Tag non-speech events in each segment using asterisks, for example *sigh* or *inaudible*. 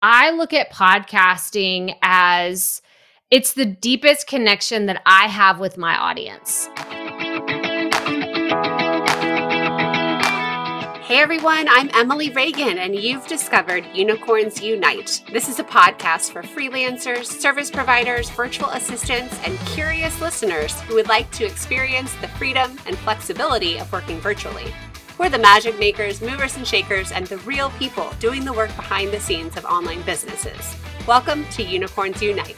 I look at podcasting as it's the deepest connection that I have with my audience. Hey everyone, I'm Emily Reagan, and you've discovered Unicorns Unite. This is a podcast for freelancers, service providers, virtual assistants, and curious listeners who would like to experience the freedom and flexibility of working virtually. We're the magic makers, movers and shakers, and the real people doing the work behind the scenes of online businesses. Welcome to Unicorns Unite.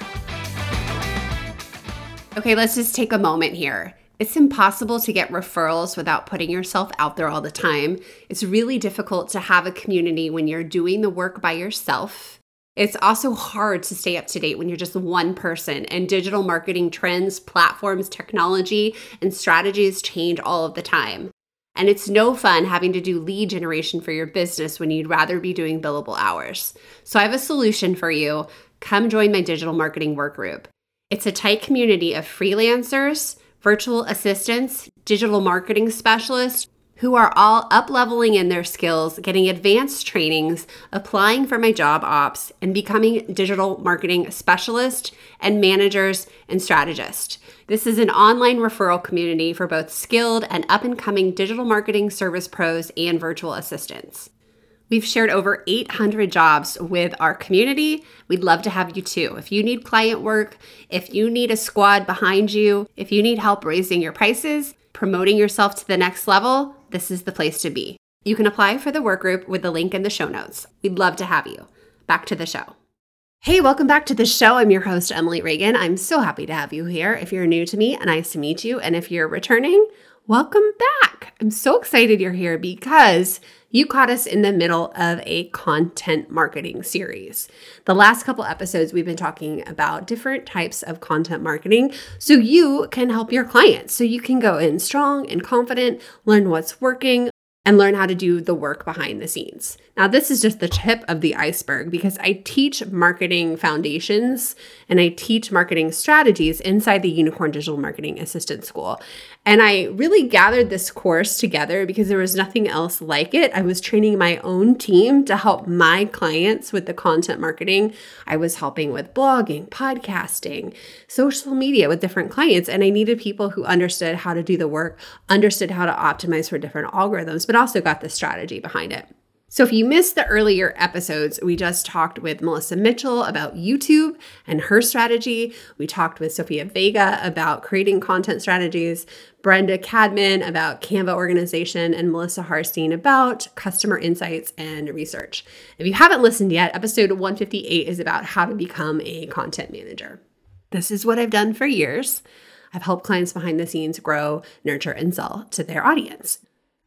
Okay, let's just take a moment here. It's impossible to get referrals without putting yourself out there all the time. It's really difficult to have a community when you're doing the work by yourself. It's also hard to stay up to date when you're just one person, and digital marketing trends, platforms, technology, and strategies change all of the time. And it's no fun having to do lead generation for your business when you'd rather be doing billable hours. So I have a solution for you. Come join my digital marketing work group. It's a tight community of freelancers, virtual assistants, digital marketing specialists, who are all up leveling in their skills, getting advanced trainings, applying for my job ops, and becoming digital marketing specialists and managers and strategists. This is an online referral community for both skilled and up and coming digital marketing service pros and virtual assistants. We've shared over 800 jobs with our community. We'd love to have you too. If you need client work, if you need a squad behind you, if you need help raising your prices, promoting yourself to the next level, this is the place to be. You can apply for the work group with the link in the show notes. We'd love to have you. Back to the show. Hey, welcome back to the show. I'm your host, Emily Reagan. I'm so happy to have you here. If you're new to me, nice to meet you. And if you're returning, welcome back. I'm so excited you're here because you caught us in the middle of a content marketing series. The last couple episodes, we've been talking about different types of content marketing so you can help your clients. So you can go in strong and confident, learn what's working, and learn how to do the work behind the scenes. Now, this is just the tip of the iceberg because I teach marketing foundations and I teach marketing strategies inside the Unicorn Digital Marketing Assistant School. And I really gathered this course together because there was nothing else like it. I was training my own team to help my clients with the content marketing. I was helping with blogging, podcasting, social media with different clients. And I needed people who understood how to do the work, understood how to optimize for different algorithms, but also got the strategy behind it. So, if you missed the earlier episodes, we just talked with Melissa Mitchell about YouTube and her strategy. We talked with Sophia Vega about creating content strategies, Brenda Cadman about Canva organization, and Melissa Harstein about customer insights and research. If you haven't listened yet, episode 158 is about how to become a content manager. This is what I've done for years. I've helped clients behind the scenes grow, nurture, and sell to their audience.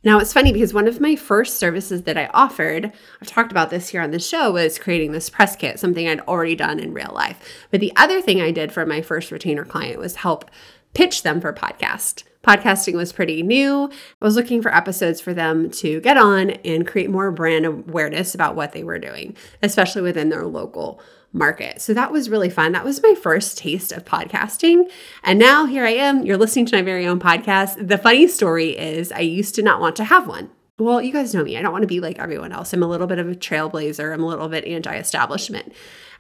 Now, it's funny because one of my first services that I offered, I've talked about this here on the show, was creating this press kit, something I'd already done in real life. But the other thing I did for my first retainer client was help pitch them for podcast. Podcasting was pretty new. I was looking for episodes for them to get on and create more brand awareness about what they were doing, especially within their local market. So that was really fun. That was my first taste of podcasting. And now here I am. You're listening to my very own podcast. The funny story is, I used to not want to have one. Well, you guys know me. I don't want to be like everyone else. I'm a little bit of a trailblazer. I'm a little bit anti establishment.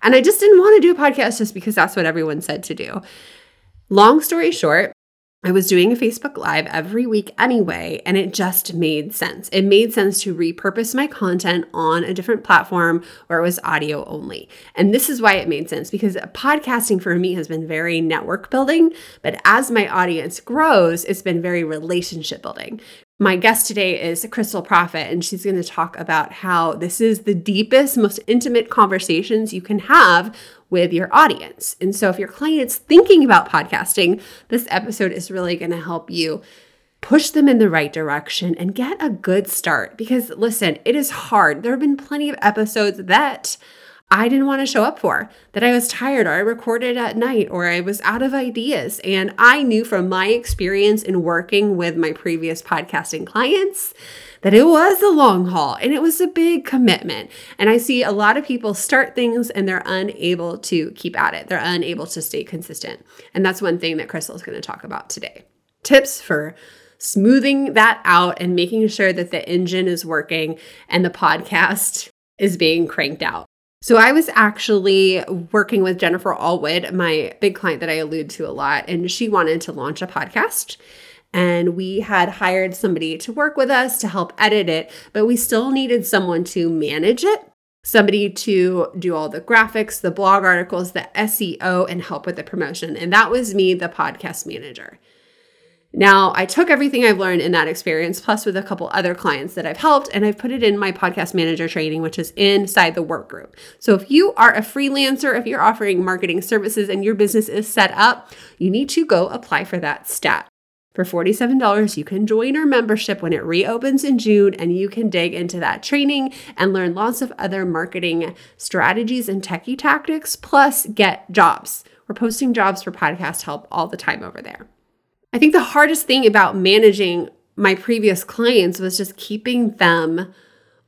And I just didn't want to do a podcast just because that's what everyone said to do. Long story short, I was doing a Facebook Live every week anyway, and it just made sense. It made sense to repurpose my content on a different platform where it was audio only. And this is why it made sense because podcasting for me has been very network building, but as my audience grows, it's been very relationship building. My guest today is Krystal Proffitt, and she's going to talk about how this is the deepest, most intimate conversations you can have with your audience. And so, if your client's thinking about podcasting, this episode is really going to help you push them in the right direction and get a good start. Because listen, it is hard. There have been plenty of episodes that I didn't want to show up for, that I was tired or I recorded at night or I was out of ideas. And I knew from my experience in working with my previous podcasting clients that it was a long haul and it was a big commitment. And I see a lot of people start things and they're unable to keep at it, they're unable to stay consistent. And that's one thing that Krystal is going to talk about today. Tips for smoothing that out and making sure that the engine is working and the podcast is being cranked out. So I was actually working with Jennifer Allwood, my big client that I allude to a lot, and she wanted to launch a podcast. And we had hired somebody to work with us to help edit it, but we still needed someone to manage it, somebody to do all the graphics, the blog articles, the SEO, and help with the promotion. And that was me, the podcast manager. Now, I took everything I've learned in that experience, plus with a couple other clients that I've helped, and I've put it in my podcast manager training, which is inside the work group. So if you are a freelancer, if you're offering marketing services and your business is set up, you need to go apply for that stat. For $47, you can join our membership when it reopens in June, and you can dig into that training and learn lots of other marketing strategies and techie tactics, plus get jobs. We're posting jobs for podcast help all the time over there. I think the hardest thing about managing my previous clients was just keeping them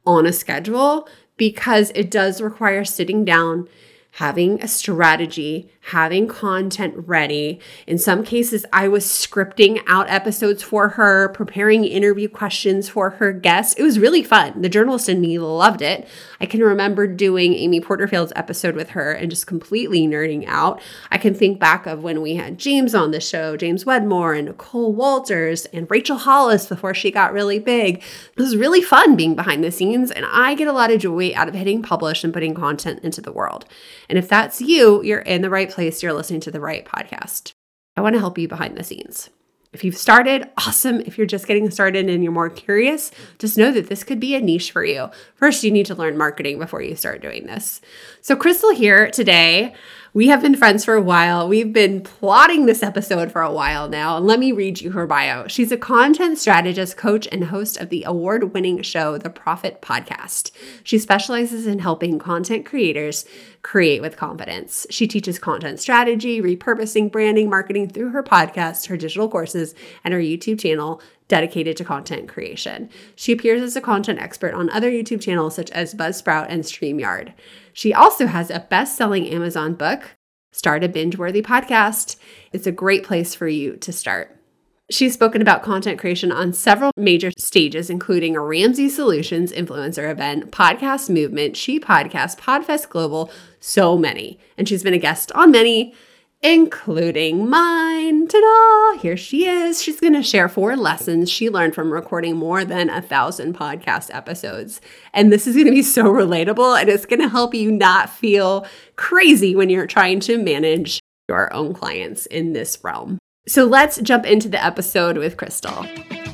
on a schedule because it does require sitting down having a strategy, having content ready. In some cases, I was scripting out episodes for her, preparing interview questions for her guests. It was really fun. The journalist in me loved it. I can remember doing Amy Porterfield's episode with her and just completely nerding out. I can think back of when we had James on the show, James Wedmore and Nicole Walters and Rachel Hollis before she got really big. It was really fun being behind the scenes, and I get a lot of joy out of hitting publish and putting content into the world. And if that's you, you're in the right place. You're listening to the right podcast. I want to help you behind the scenes. If you've started, awesome. If you're just getting started and you're more curious, just know that this could be a niche for you. First, you need to learn marketing before you start doing this. So, Krystal here today. We have been friends for a while. We've been plotting this episode for a while now. Let me read you her bio. She's a content strategist, coach, and host of the award winning show, The Proffitt Podcast. She specializes in helping content creators create with confidence. She teaches content strategy, repurposing, branding, marketing through her podcast, her digital courses, and her YouTube channel dedicated to content creation. She appears as a content expert on other YouTube channels such as Buzzsprout and StreamYard. She also has a best selling Amazon book, Start a Binge Worthy Podcast. It's a great place for you to start. She's spoken about content creation on several major stages, including a Ramsey Solutions influencer event, podcast movement, She Podcast, Podfest Global, so many. And she's been a guest on many including mine. Ta da! Here she is. She's going to share four lessons she learned from recording more than a thousand podcast episodes. And this is going to be so relatable and it's going to help you not feel crazy when you're trying to manage your own clients in this realm. So let's jump into the episode with Krystal.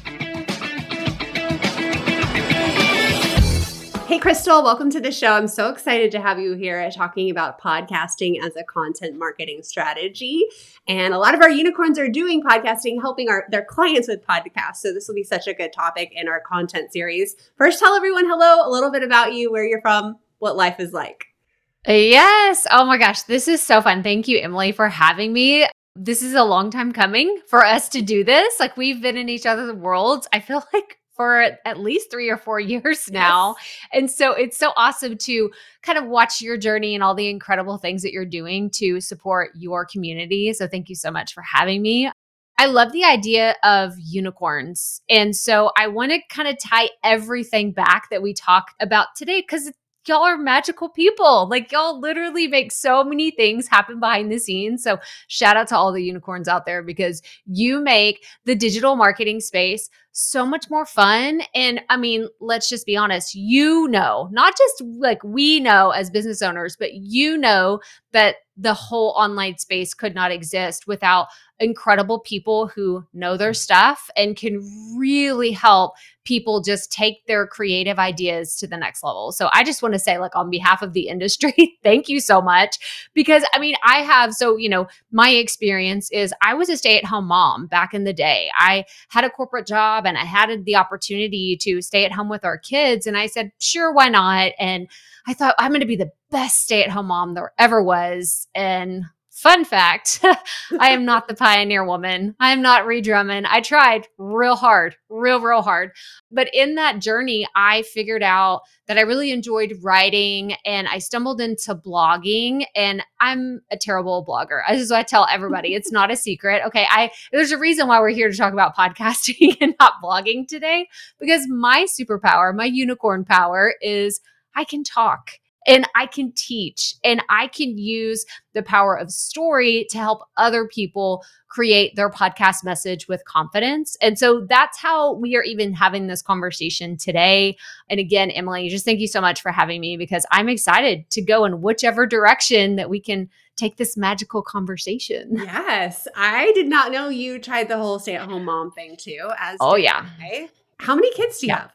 Hey, Krystal, welcome to the show. I'm so excited to have you here talking about podcasting as a content marketing strategy. And a lot of our unicorns are doing podcasting, helping our their clients with podcasts. So this will be such a good topic in our content series. First, tell everyone hello, a little bit about you, where you're from, what life is like. Yes. Oh my gosh, this is so fun. Thank you, Emily, for having me. This is a long time coming for us to do this. Like we've been in each other's worlds. I feel *laughs* like for at least three or four *laughs* years now. Yes. And so it's so awesome to kind of watch your journey and all the incredible things that you're doing to support your community. So thank you so much for having me. I love the idea of unicorns. And so I want to kind of tie everything back that we talked about today because y'all are magical people. Like y'all literally make so many things happen behind the scenes. So shout out to all the unicorns out there because you make the digital marketing space so much more fun. And I mean, let's just be honest, you know, not just like we know as business owners, but you know that the whole online space could not exist without incredible people who know their stuff and can really help people just take their creative ideas to the next level. So I just want to say like on behalf of the industry, *laughs* thank you so much because I mean, I have so, you know, my experience is I was a stay-at-home mom back in the day. I had a corporate job and I had the opportunity to stay at home with our kids and I said, "Sure, why not?" And I thought I'm going to be the best stay-at-home mom there ever was and Fun fact *laughs* I am not the pioneer woman. I am not Ree Drummond. I tried real hard, real, real hard. But in that journey, I figured out that I really enjoyed writing and I stumbled into blogging. And I'm a terrible blogger. This is what I tell everybody. It's not a secret. Okay. I there's a reason why we're here to talk about podcasting *laughs* and not blogging today, because my superpower, my unicorn power is I can talk and I can teach and I can use the power of story to help other people create their podcast message with confidence. And so that's how we are even having this conversation today. And again, Emily, just thank you so much for having me because I'm excited to go in whichever direction that we can take this magical conversation. *laughs* Yes. I did not know you tried the whole stay at home mom thing too. As oh, yeah. I. How many kids do you yeah. have?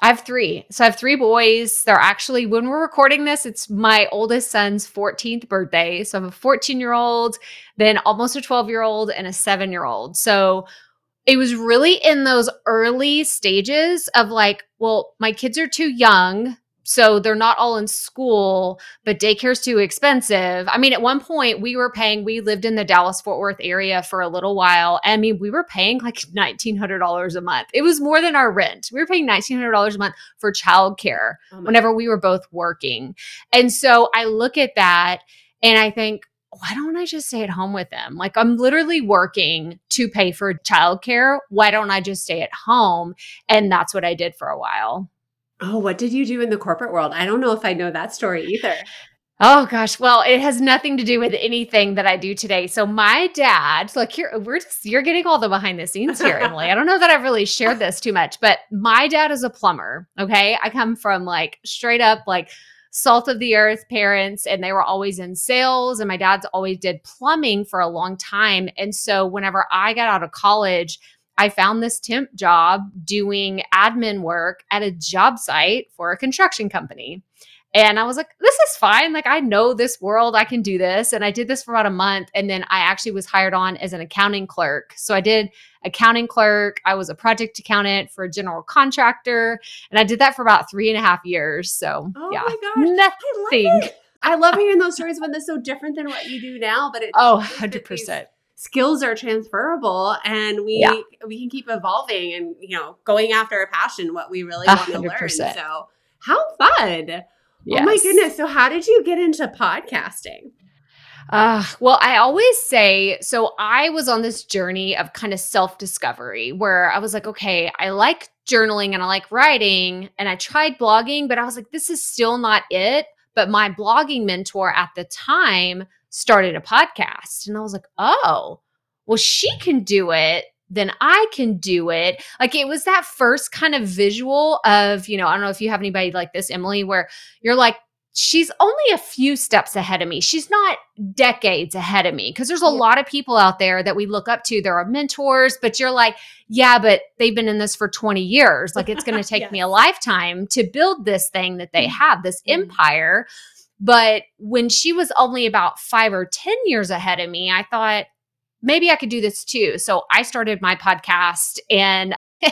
I have three. So I have three boys. They're actually, when we're recording this, it's my oldest son's 14th birthday. So I have a 14 year old, then almost a 12 year old, and a seven year old. So it was really in those early stages of like, well, my kids are too young so they're not all in school, but daycare's too expensive. I mean, at one point we were paying, we lived in the Dallas Fort Worth area for a little while. I mean, we were paying like $1,900 a month. It was more than our rent. We were paying $1,900 a month for childcare oh whenever we were both working. And so I look at that and I think, why don't I just stay at home with them? Like I'm literally working to pay for childcare. Why don't I just stay at home? And that's what I did for a while. Oh, what did you do in the corporate world? I don't know if I know that story either. Oh gosh, well, it has nothing to do with anything that I do today. So my dad, look here, we're just you're getting all the behind the scenes here, Emily. I don't know that I've really shared this too much, but my dad is a plumber. Okay. I come from like straight up like salt of the earth parents and they were always in sales and my dad's always did plumbing for a long time and so whenever i got out of college I found this temp job doing admin work at a job site for a construction company. And I was like, this is fine. Like, I know this world. I can do this. And I did this for about a month. And then I actually was hired on as an accounting clerk. So I did accounting clerk. I was a project accountant for a general contractor. And I did that for about three and a half years. So, oh yeah, nothing. I love, I love *laughs* hearing those stories when they're so different than what you do now. But it's oh, 100% skills are transferable and we yeah. we can keep evolving and you know going after a passion what we really want to learn so how fun yes. oh my goodness so how did you get into podcasting uh, well, I always say so. I was on this journey of kind of self discovery where I was like, okay, I like journaling and I like writing, and I tried blogging, but I was like, this is still not it. But my blogging mentor at the time started a podcast. And I was like, oh, well, she can do it. Then I can do it. Like it was that first kind of visual of, you know, I don't know if you have anybody like this, Emily, where you're like, she's only a few steps ahead of me. She's not decades ahead of me because there's a yeah. lot of people out there that we look up to. There are mentors, but you're like, yeah, but they've been in this for 20 years. Like it's going *laughs* to take yes. me a lifetime to build this thing that they mm-hmm. have, this mm-hmm. empire. But when she was only about five or 10 years ahead of me, I thought maybe I could do this too. So I started my podcast and *laughs*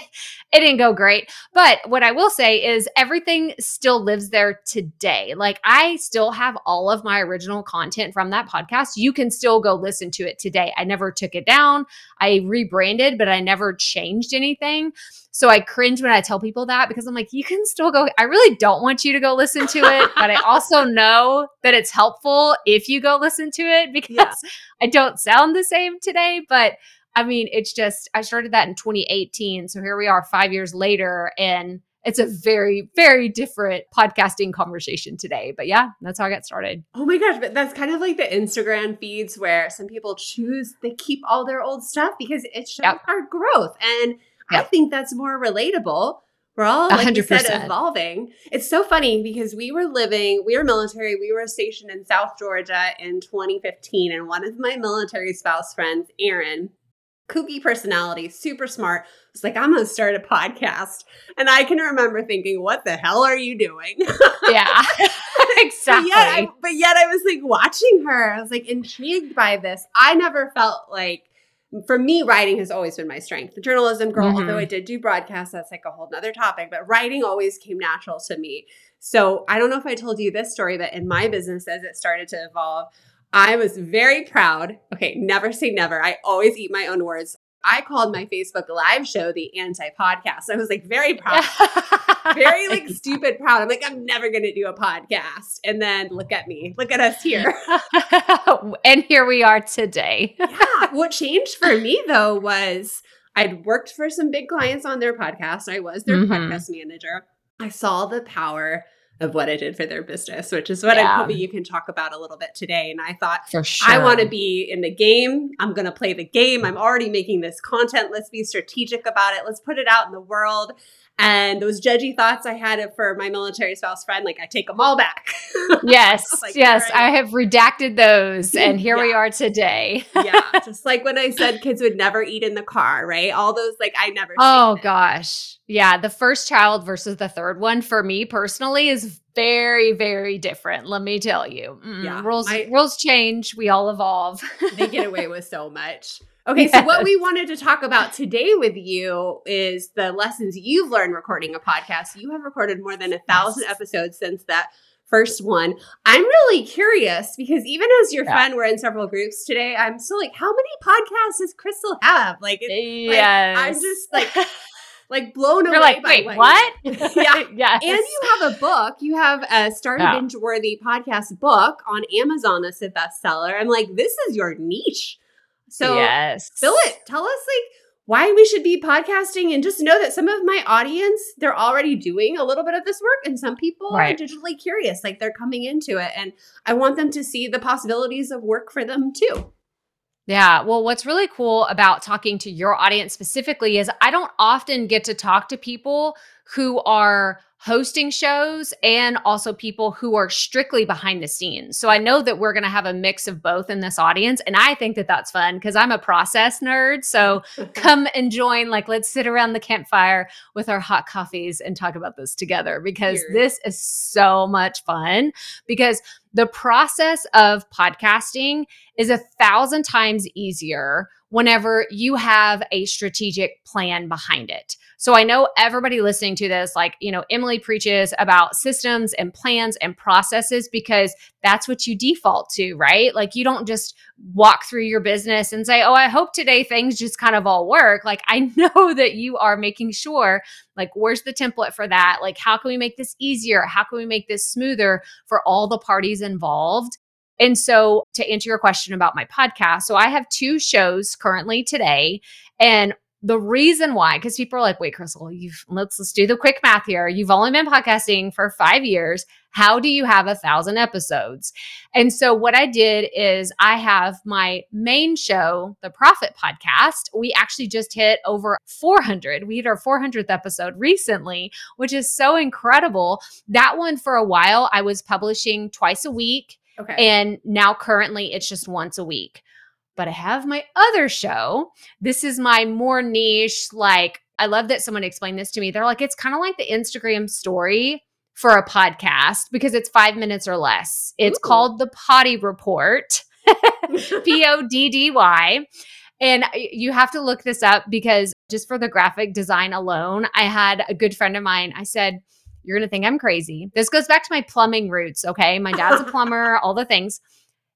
it didn't go great. But what I will say is everything still lives there today. Like I still have all of my original content from that podcast. You can still go listen to it today. I never took it down. I rebranded, but I never changed anything. So I cringe when I tell people that because I'm like, you can still go. I really don't want you to go listen to it, but I also *laughs* know that it's helpful if you go listen to it because yeah. I don't sound the same today. But I mean, it's just, I started that in 2018. So here we are five years later. And it's a very, very different podcasting conversation today. But yeah, that's how I got started. Oh my gosh, but that's kind of like the Instagram feeds where some people choose, they keep all their old stuff because it shows yep. our growth. And Yep. I think that's more relatable. We're all, like 100%. you said, evolving. It's so funny because we were living, we were military, we were stationed in South Georgia in 2015. And one of my military spouse friends, Aaron, kooky personality, super smart, was like, I'm going to start a podcast. And I can remember thinking, what the hell are you doing? *laughs* Yeah, exactly. but, *laughs* yet I, but yet I was like watching her. I was like intrigued by this. I never felt like for me, writing has always been my strength. The journalism girl, mm-hmm. although I did do broadcasts, that's like a whole nother topic, but writing always came natural to me. So I don't know if I told you this story, but in my business, as it started to evolve, I was very proud. Okay, never say never. I always eat my own words. I called my Facebook live show the anti podcast. I was like very proud, *laughs* very like stupid proud. I'm like, I'm never going to do a podcast. And then look at me, look at us here. *laughs* and here we are today. yeah. What changed for me though was I'd worked for some big clients on their podcast. I was their mm-hmm. podcast manager. I saw the power of what I did for their business, which is what Yeah. I'm hoping you can talk about a little bit today. And I thought, For sure. I want to be in the game. I'm going to play the game. I'm already making this content. Let's be strategic about it. Let's put it out in the world. And those judgy thoughts I had for my military spouse friend, like I take them all back. *laughs* Yes, Like, yes, right. I have redacted those, *laughs* and here we are today. *laughs* yeah, just like when I said kids would never eat in the car, right? All those, like, I never. Oh gosh. Yeah, the first child versus the third one for me personally is very very different, let me tell you. Mm, Yeah, rules my- rules change, we all evolve. they get away with so much. Okay, so what we wanted to talk about today with you is the lessons you've learned recording a podcast. You have recorded more than a thousand Yes. episodes since that first one. I'm really curious because even as your Yeah. friend, we're in several groups today. I'm still like, how many podcasts does Krystal have? Like, it's, like. I'm just *laughs* like, like blown You're away. like, by wait, what? what? *laughs* Yeah. *laughs* yes. And you have a book. You have a Start a Yeah. Binge Worthy podcast book on Amazon that's a bestseller. I'm like, this is your niche. So yes. fill it. Tell us like why we should be podcasting and just know that some of my audience, they're already doing a little bit of this work and some people Right. are digitally curious. Like they're coming into it. And I want them to see the possibilities of work for them too. Yeah. Well, what's really cool about talking to your audience specifically is I don't often get to talk to people who are hosting shows and also people who are strictly behind the scenes. So I know that we're going to have a mix of both in this audience. And I think that that's fun because I'm a process nerd. So *laughs* come and join. Like, let's sit around the campfire with our hot coffees and talk about this together because this is so much fun. Because the process of podcasting is a thousand times easier whenever you have a strategic plan behind it. So I know everybody listening to this, like, you know, Emily preaches about systems and plans and processes because that's what you default to, right? Like, you don't just walk through your business and say, oh, I hope today things just kind of all work. Like, I *laughs* know that you are making sure, like, where's the template for that? Like, how can we make this easier? How can we make this smoother for all the parties involved? And so, to answer your question about my podcast, so I have two shows currently today. And the reason why, because people are like, wait, Krystal, you've let's let's do the quick math here. You've only been podcasting for five years. How do you have a thousand episodes? And so what I did is I have my main show, the Proffitt Podcast. We actually just hit over 400. We hit our 400th episode recently, which is so incredible. That one for a while I was publishing twice a week. Okay. And now currently it's just once a week. But I have my other show. This is my more niche, like, I love that someone explained this to me. They're like, it's kind of like the Instagram story for a podcast because it's five minutes or less. It's Ooh. called the Poddy Report, *laughs* *laughs* P O D D Y. And you have to look this up because just for the graphic design alone, I had a good friend of mine. I said, You're going to think I'm crazy. This goes back to my plumbing roots. Okay. My dad's a *laughs* plumber, all the things.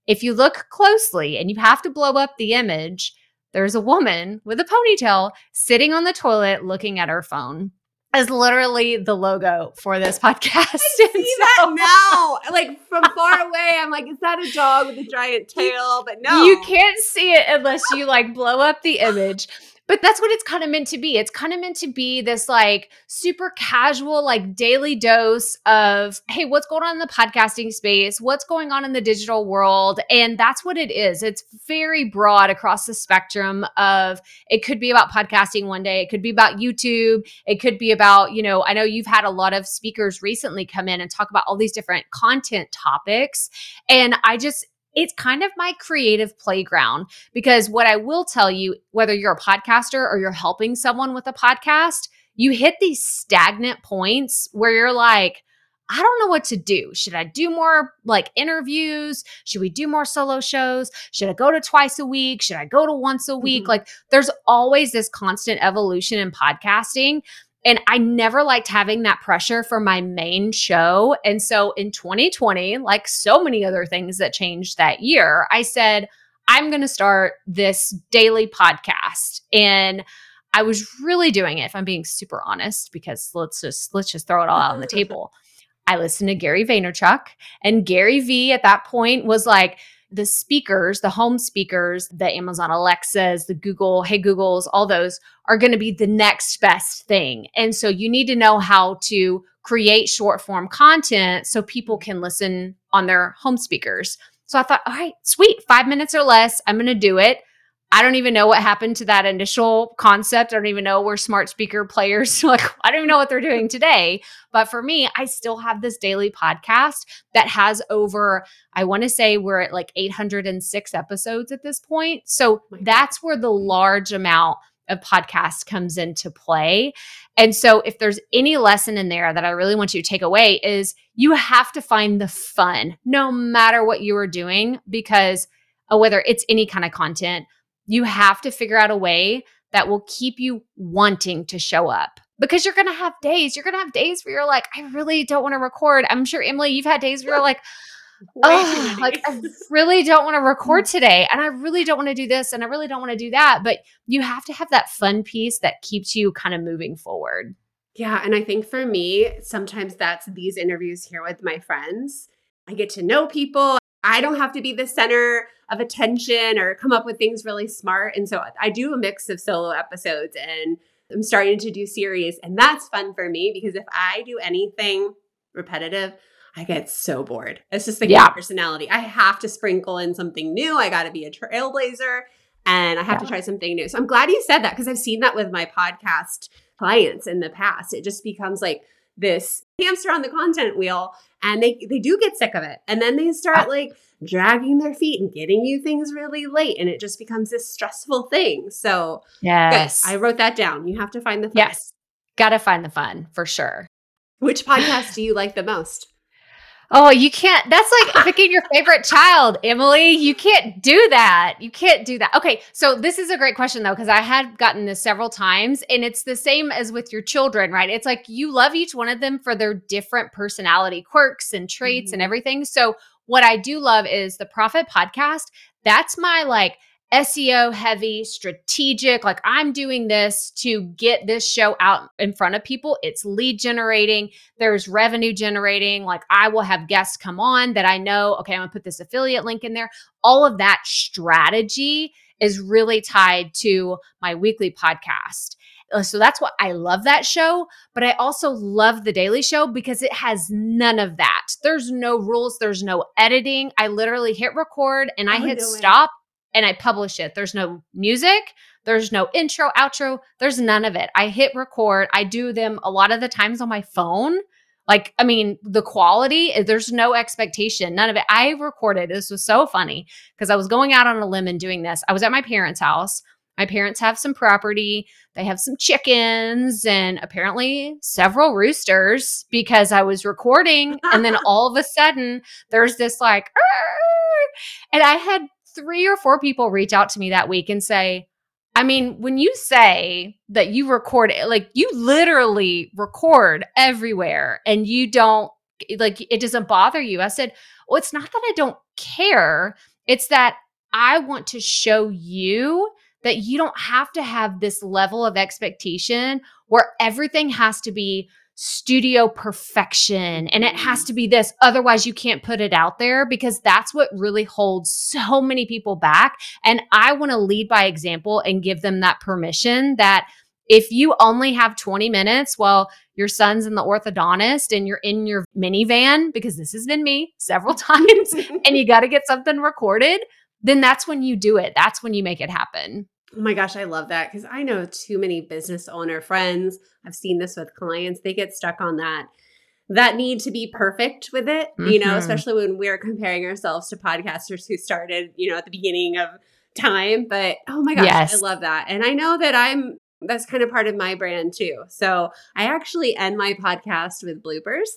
If you look closely and you have to blow up the image, there's a woman with a ponytail sitting on the toilet looking at her phone. Is literally the logo for this podcast. I see that *laughs* now. Like from far away, I'm like, is that a dog with a giant tail? But no. You can't see it unless you like blow up the image. But that's what it's kind of meant to be. It's kind of meant to be this like super casual, like daily dose of, hey, what's going on in the podcasting space? What's going on in the digital world? And that's what it is. It's very broad across the spectrum of it could be about podcasting one day, it could be about YouTube, it could be about, you know, I know you've had a lot of speakers recently come in and talk about all these different content topics. And I just, it's kind of my creative playground because what I will tell you, whether you're a podcaster or you're helping someone with a podcast, you hit these stagnant points where you're like, I don't know what to do. Should I do more like interviews? Should we do more solo shows? Should I go to twice a week? Should I go to once a week? Mhm. Like there's always this constant evolution in podcasting. And I never liked having that pressure for my main show. And so in 2020, like so many other things that changed that year, I said, I'm going to start this daily podcast. And I was really doing it, if I'm being super honest, because let's just let's just throw it all out on the *laughs* table. I listened to Gary Vaynerchuk, and Gary V at that point was like, the speakers, the home speakers, the Amazon Alexas, the Google, Hey Googles, all those are going to be the next best thing. And so you need to know how to create short form content so people can listen on their home speakers. So I thought, all right, sweet, five minutes or less, I'm going to do it. I don't even know what happened to that initial concept. I don't even know where smart speaker players *laughs* like I don't even know what they're doing today. But for me, I still have this daily podcast that has over I want to say we're at like 806 episodes at this point. So oh that's where the large amount of podcast comes into play. And so if there's any lesson in there that I really want you to take away is you have to find the fun no matter what you are doing because uh, whether it's any kind of content you have to figure out a way that will keep you wanting to show up because you're going to have days. You're going to have days where you're like, I really don't want to record. I'm sure, Emily, you've had days where you're like, *laughs* oh, like I *laughs* really don't want to record mm-hmm. today. And I really don't want to do this. And I really don't want to do that. But you have to have that fun piece that keeps you kind of moving forward. Yeah. And I think for me, sometimes that's these interviews here with my friends. I get to know people. I don't have to be the center of attention or come up with things really smart. And so I do a mix of solo episodes and I'm starting to do series. And that's fun for me because if I do anything repetitive, I get so bored. It's just the yeah. personality. I have to sprinkle in something new. I got to be a trailblazer and I have yeah. to try something new. So I'm glad you said that because I've seen that with my podcast clients in the past. It just becomes like this hamster on the content wheel and they they do get sick of it. And then they start uh, like dragging their feet and getting you things really late and it just becomes this stressful thing. So, yes. Good. I wrote that down. You have to find the fun. Yes. Got to find the fun for sure. Which podcast do you like the most? Oh, you can't. That's like *laughs* picking your favorite child, Emily. You can't do that. You can't do that. Okay. So, this is a great question, though, because I had gotten this several times, and it's the same as with your children, right? It's like you love each one of them for their different personality quirks and traits mm-hmm. and everything. So, what I do love is the Proffitt Podcast. That's my like, SEO heavy, strategic. Like I'm doing this to get this show out in front of people. It's lead generating, there's revenue generating. Like I will have guests come on that I know, okay, I'm gonna put this affiliate link in there. All of that strategy is really tied to my weekly podcast. Uh, so that's why I love that show. But I also love the Daily Show because it has none of that. There's no rules, there's no editing. I literally hit record and I oh, hit stop and I publish it. There's no music, there's no intro, outro, there's none of it. I hit record. I do them a lot of the times on my phone. Like, I mean, the quality, eh, there's no expectation, none of it. I recorded. This was so funny because I was going out on a limb and doing this. I was at my parents' house. My parents have some property. They have some chickens and apparently several roosters because I was recording. and then *laughs* all of a sudden, there's this like, and I had three or four people reach out to me that week and say, I mean, when you say that you record, like you literally record everywhere and you don't, like, it doesn't bother you. I said, Well, it's not that I don't care. It's that I want to show you that you don't have to have this level of expectation where everything has to be studio perfection. And it has mm-hmm. to be this otherwise you can't put it out there because that's what really holds so many people back. And i want to lead by example and give them that permission that if you only have 20 minutes while your son's in the orthodontist and you're in your minivan because this has been me several *laughs* times and you got to get something recorded then that's when you do it. That's when you make it happen Oh my gosh, I love that because I know too many business owner friends. I've seen this with clients. They get stuck on that that need to be perfect with it, mm-hmm. you know, mm-hmm. especially when we're comparing ourselves to podcasters who started, you know, at the beginning of time. But oh my gosh, yes. I love that. And I know that I'm that's kind of part of my brand too. So I actually end my podcast with bloopers.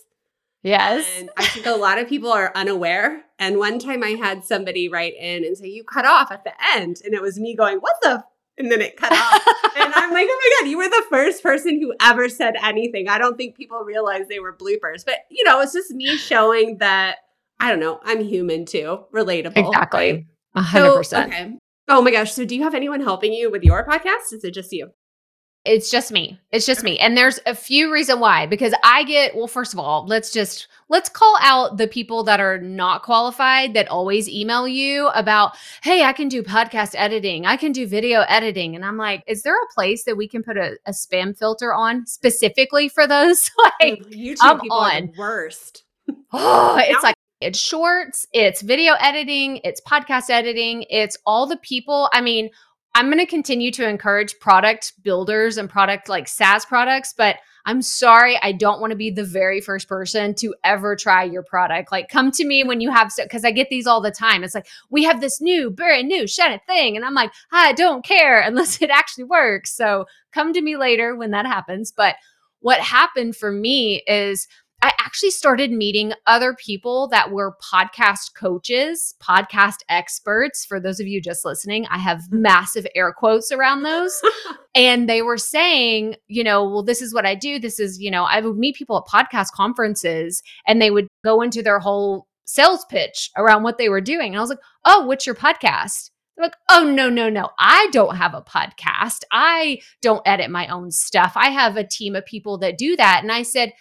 Yes. And I think a lot of people are unaware. And one time I had somebody write in and say, You cut off at the end. And it was me going, What the? And then it cut off. *laughs* and I'm like, Oh my God, you were the first person who ever said anything. I don't think people realize they were bloopers. But, you know, it's just me showing that, I don't know, I'm human too, relatable. Exactly. A 100%. So, okay. Oh my gosh. So do you have anyone helping you with your podcast? Is it just you? It's just me. It's just me. And there's a few reason why because I get well first of all, let's just let's call out the people that are not qualified that always email you about, "Hey, I can do podcast editing. I can do video editing." And I'm like, "Is there a place that we can put a, a spam filter on specifically for those?" *laughs* like YouTube I'm people on. are the worst. *gasps* oh, it's like it's shorts, it's video editing, it's podcast editing, it's all the people. I mean, I'm going to continue to encourage product builders and product like SaaS products, but I'm sorry, I don't want to be the very first person to ever try your product. Like, come to me when you have, because I get these all the time. It's like, we have this new, brand new Shedit thing. And I'm like, I don't care *laughs* unless it actually works. So come to me later when that happens. But what happened for me is I actually started meeting other people that were podcast coaches, podcast experts. For those of you just listening, I have mm-hmm. massive air quotes around those. *laughs* and they were saying, you know, well, this is what I do. This is, you know, I would meet people at podcast conferences and they would go into their whole sales pitch around what they were doing. And I was like, oh, what's your podcast? They're like, oh, no, no, no. I don't have a podcast. I don't edit my own stuff. I have a team of people that do that. And I said,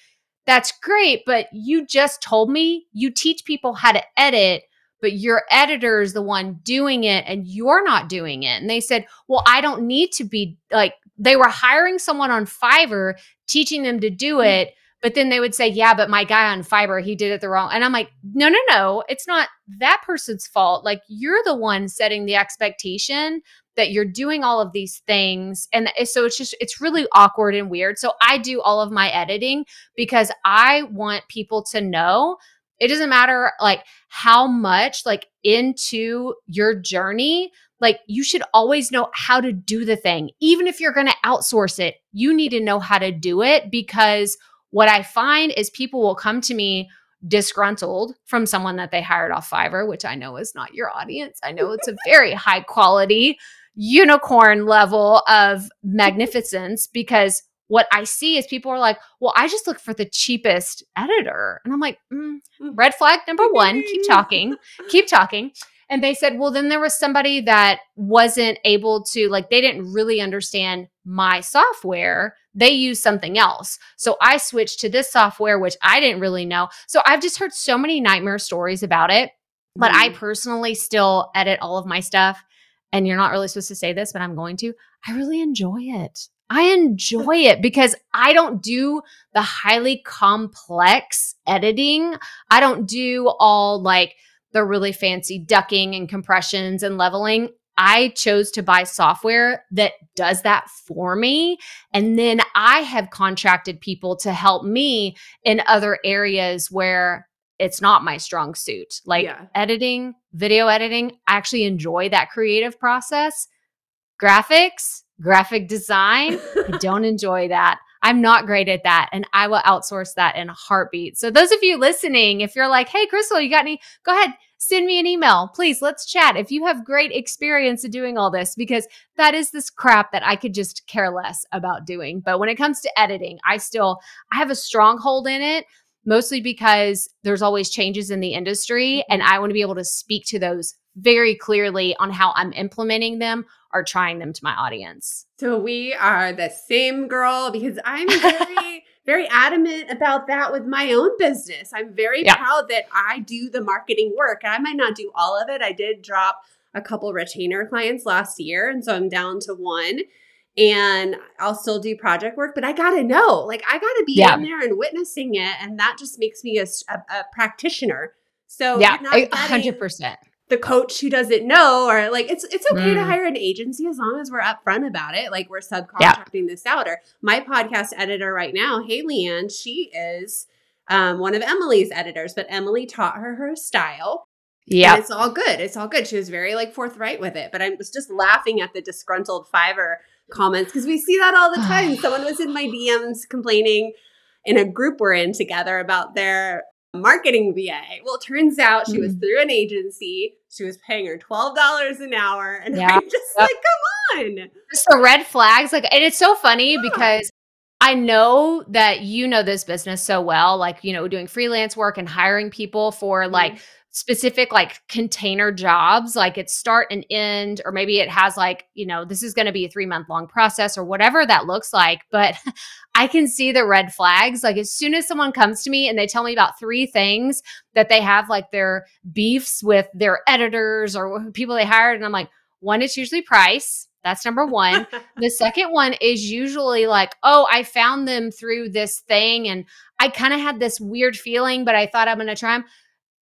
that's great, but you just told me you teach people how to edit, but your editor is the one doing it and you're not doing it. And they said, Well, I don't need to be like, they were hiring someone on Fiverr, teaching them to do mm. it. But then they would say, Yeah, but my guy on Fiverr, he did it the wrong. And I'm like, No, no, no. It's not that person's fault. Like, you're the one setting the expectation that you're doing all of these things. And so it's just it's really awkward and weird. So i do all of my editing because i want people to know it doesn't matter like how much like into your journey like you should always know how to do the thing. Even if you're going to outsource it you need to know how to do it because what i find is people will come to me disgruntled from someone that they hired off Fiverr, which I know is not your audience. I know it's a very high quality unicorn level of magnificence because what I see is people are like, well, I just look for the cheapest editor. And I'm like, mm, mm. red flag number one, keep talking, keep talking. And they said, well, then there was somebody that wasn't able to, like, they didn't really understand my software. They used something else. So I switched to this software, which I didn't really know. So I've just heard so many nightmare stories about it. But mm. I personally still edit all of my stuff and you're not really supposed to say this, but I'm going to. I really enjoy it. I enjoy it because I don't do the highly complex editing. I don't do all like the really fancy ducking and compressions and leveling. I chose to buy software that does that for me. And then I have contracted people to help me in other areas where it's not my strong suit. Like yeah. editing, video editing, I actually enjoy that creative process. Graphics, graphic design, I *laughs* don't enjoy that. I'm not great at that. And I will outsource that in a heartbeat. So, those of you listening, if you're like, hey, Krystal, you got any, go ahead, send me an email. Please, let's chat. If you have great experience in doing all this, because that is this crap that I could just care less about doing. But when it comes to editing, I still, I have a stronghold in it mostly because there's always changes in the industry mm-hmm. and I want to be able to speak to those very clearly on how I'm implementing them or trying them to my audience. So we are the same girl because I'm *laughs* very very adamant about that with my own business. I'm very yeah. proud that I do the marketing work. I might not do all of it. I did drop a couple retainer clients last year and so I'm down to one and I'll still do project work, but I gotta know, like, I gotta be yeah. in there and witnessing it, and that just makes me a, a, a practitioner. So yeah, hundred percent. The coach who doesn't know, or like, it's it's okay mm. to hire an agency as long as we're upfront about it. Like, we're subcontracting yeah. this out. Or my podcast editor right now, Haley Ann, she is um, one of Emily's editors, but Emily taught her her style. Yeah. It's all good. It's all good. She was very like forthright with it. But I was just laughing at the disgruntled Fiverr comments because we see that all the time. *sighs* Someone was in my DMs complaining in a group we're in together about their marketing VA. Well, it turns out she was mm. through an agency. She was paying her $12 an hour. And yeah. I'm just yep. like, come on. Just the red flags. Like, and it's so funny yeah. because I know that you know this business so well, like, you know, doing freelance work and hiring people for like specific like container jobs, like it's start and end, or maybe it has like, you know, this is going to be a three month long process or whatever that looks like. But *laughs* I can see the red flags. Like as soon as someone comes to me and they tell me about three things that they have like their beefs with their editors or people they hired, and I'm like, one, it's usually price. That's number one. *laughs* the second one is usually like, oh, I found them through this thing and I kind of had this weird feeling, but I thought I'm going to try them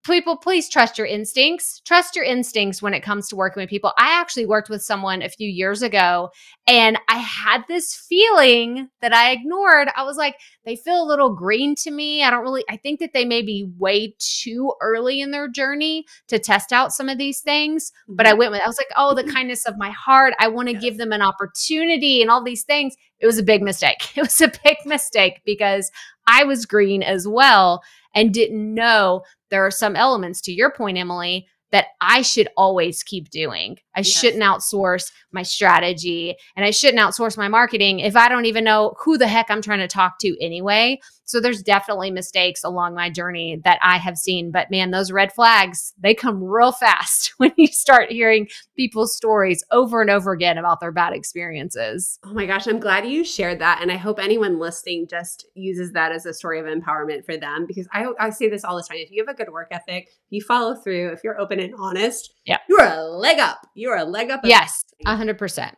people please trust your instincts. Trust your instincts when it comes to working with people. I actually worked with someone a few years ago and i had this feeling that i ignored. I was like they feel a little green to me. I don't really i think that they may be way too early in their journey to test out some of these things but i mm-hmm. went with i was like oh the kindness of my heart. I want to yes. give them an opportunity and all these things. It was a big mistake. *laughs* It was a big mistake because i was green as well and didn't know there are some elements to your point, Emily, that I should always keep doing. I yes. shouldn't outsource my strategy and I shouldn't outsource my marketing if I don't even know who the heck I'm trying to talk to anyway. So there's definitely mistakes along my journey that I have seen, but man, those red flags, they come real fast *laughs* when you start hearing people's stories over and over again about their bad experiences. Oh my gosh, I'm glad you shared that and I hope anyone listening just uses that as a story of empowerment for them because I I say this all the time. If you have a good work ethic, you follow through, if you're open and honest, yeah. you're a leg up. You're a leg up. Yes, 100%.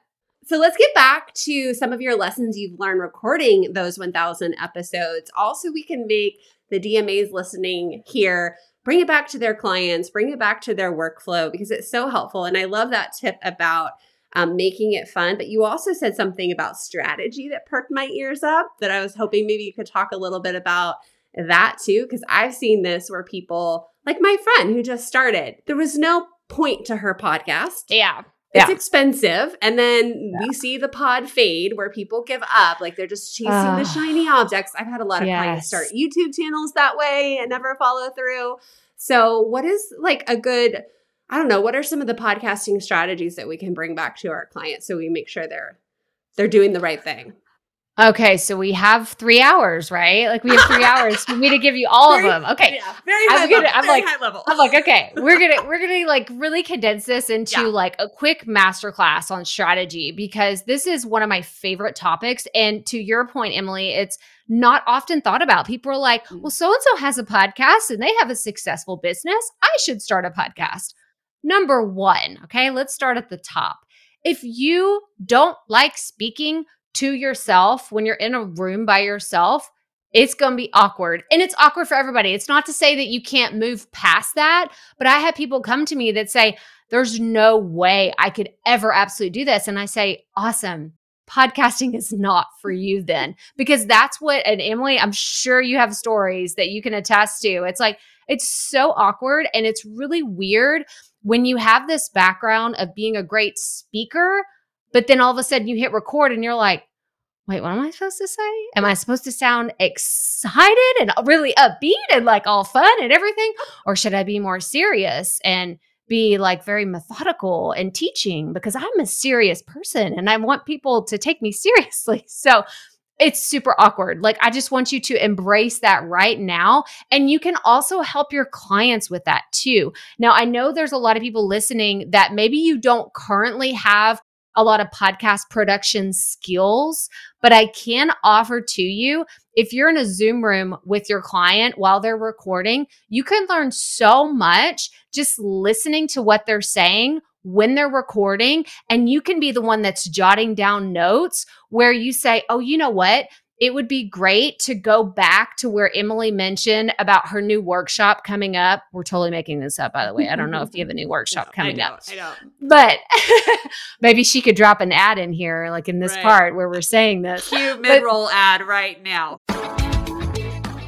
So let's get back to some of your lessons you've learned recording those 1000 episodes. Also, we can make the DMAs listening here bring it back to their clients, bring it back to their workflow because it's so helpful. And I love that tip about um, making it fun. But you also said something about strategy that perked my ears up that I was hoping maybe you could talk a little bit about that too. Because I've seen this where people, like my friend who just started, there was no point to her podcast. Yeah. It's yeah. expensive. And then yeah. we see the pod fade where people give up. Like they're just chasing uh, the shiny objects. I've had a lot of yes. clients start YouTube channels that way and never follow through. So, what is like a good, I don't know, what are some of the podcasting strategies that we can bring back to our clients so we make sure they're they're doing the right thing? Okay, so we have three hours, right? Like we have three *laughs* hours for me to give you all very, of them. Okay, yeah, very high I'm gonna, level. I'm very like, high level. I'm like, okay, we're gonna we're gonna like really condense this into yeah. like a quick masterclass on strategy because this is one of my favorite topics. And to your point, Emily, it's not often thought about. People are like, mm. well, so and so has a podcast and they have a successful business. I should start a podcast. Number one, okay, let's start at the top. If you don't like speaking, to yourself when you're in a room by yourself, it's going to be awkward. And it's awkward for everybody. It's not to say that you can't move past that, but I have people come to me that say, There's no way I could ever absolutely do this. And I say, Awesome. Podcasting is not for you then, because that's what, and Emily, I'm sure you have stories that you can attest to. It's like, it's so awkward and it's really weird when you have this background of being a great speaker but then all of a sudden you hit record and you're like, wait, what am I supposed to say? Am I supposed to sound excited and really upbeat and like all fun and everything? Or should I be more serious and be like very methodical and teaching because I'm a serious person and I want people to take me *laughs* seriously. So it's super awkward. Like, I just want you to embrace that right now. And you can also help your clients with that too. Now, I know there's a lot of people listening that maybe you don't currently have a lot of podcast production skills, but I can offer to you if you're in a Zoom room with your client while they're recording, you can learn so much just listening to what they're saying when they're recording. And you can be the one that's jotting down notes where you say, Oh, you know what? It would be great to go back to where Emily mentioned about her new workshop coming up. We're totally making this up, by the way. I don't know if you have a new *laughs* workshop coming I up. I don't. But *laughs* maybe she could drop an ad in here, like in this right. part where we're saying this. Cute mid roll ad right now.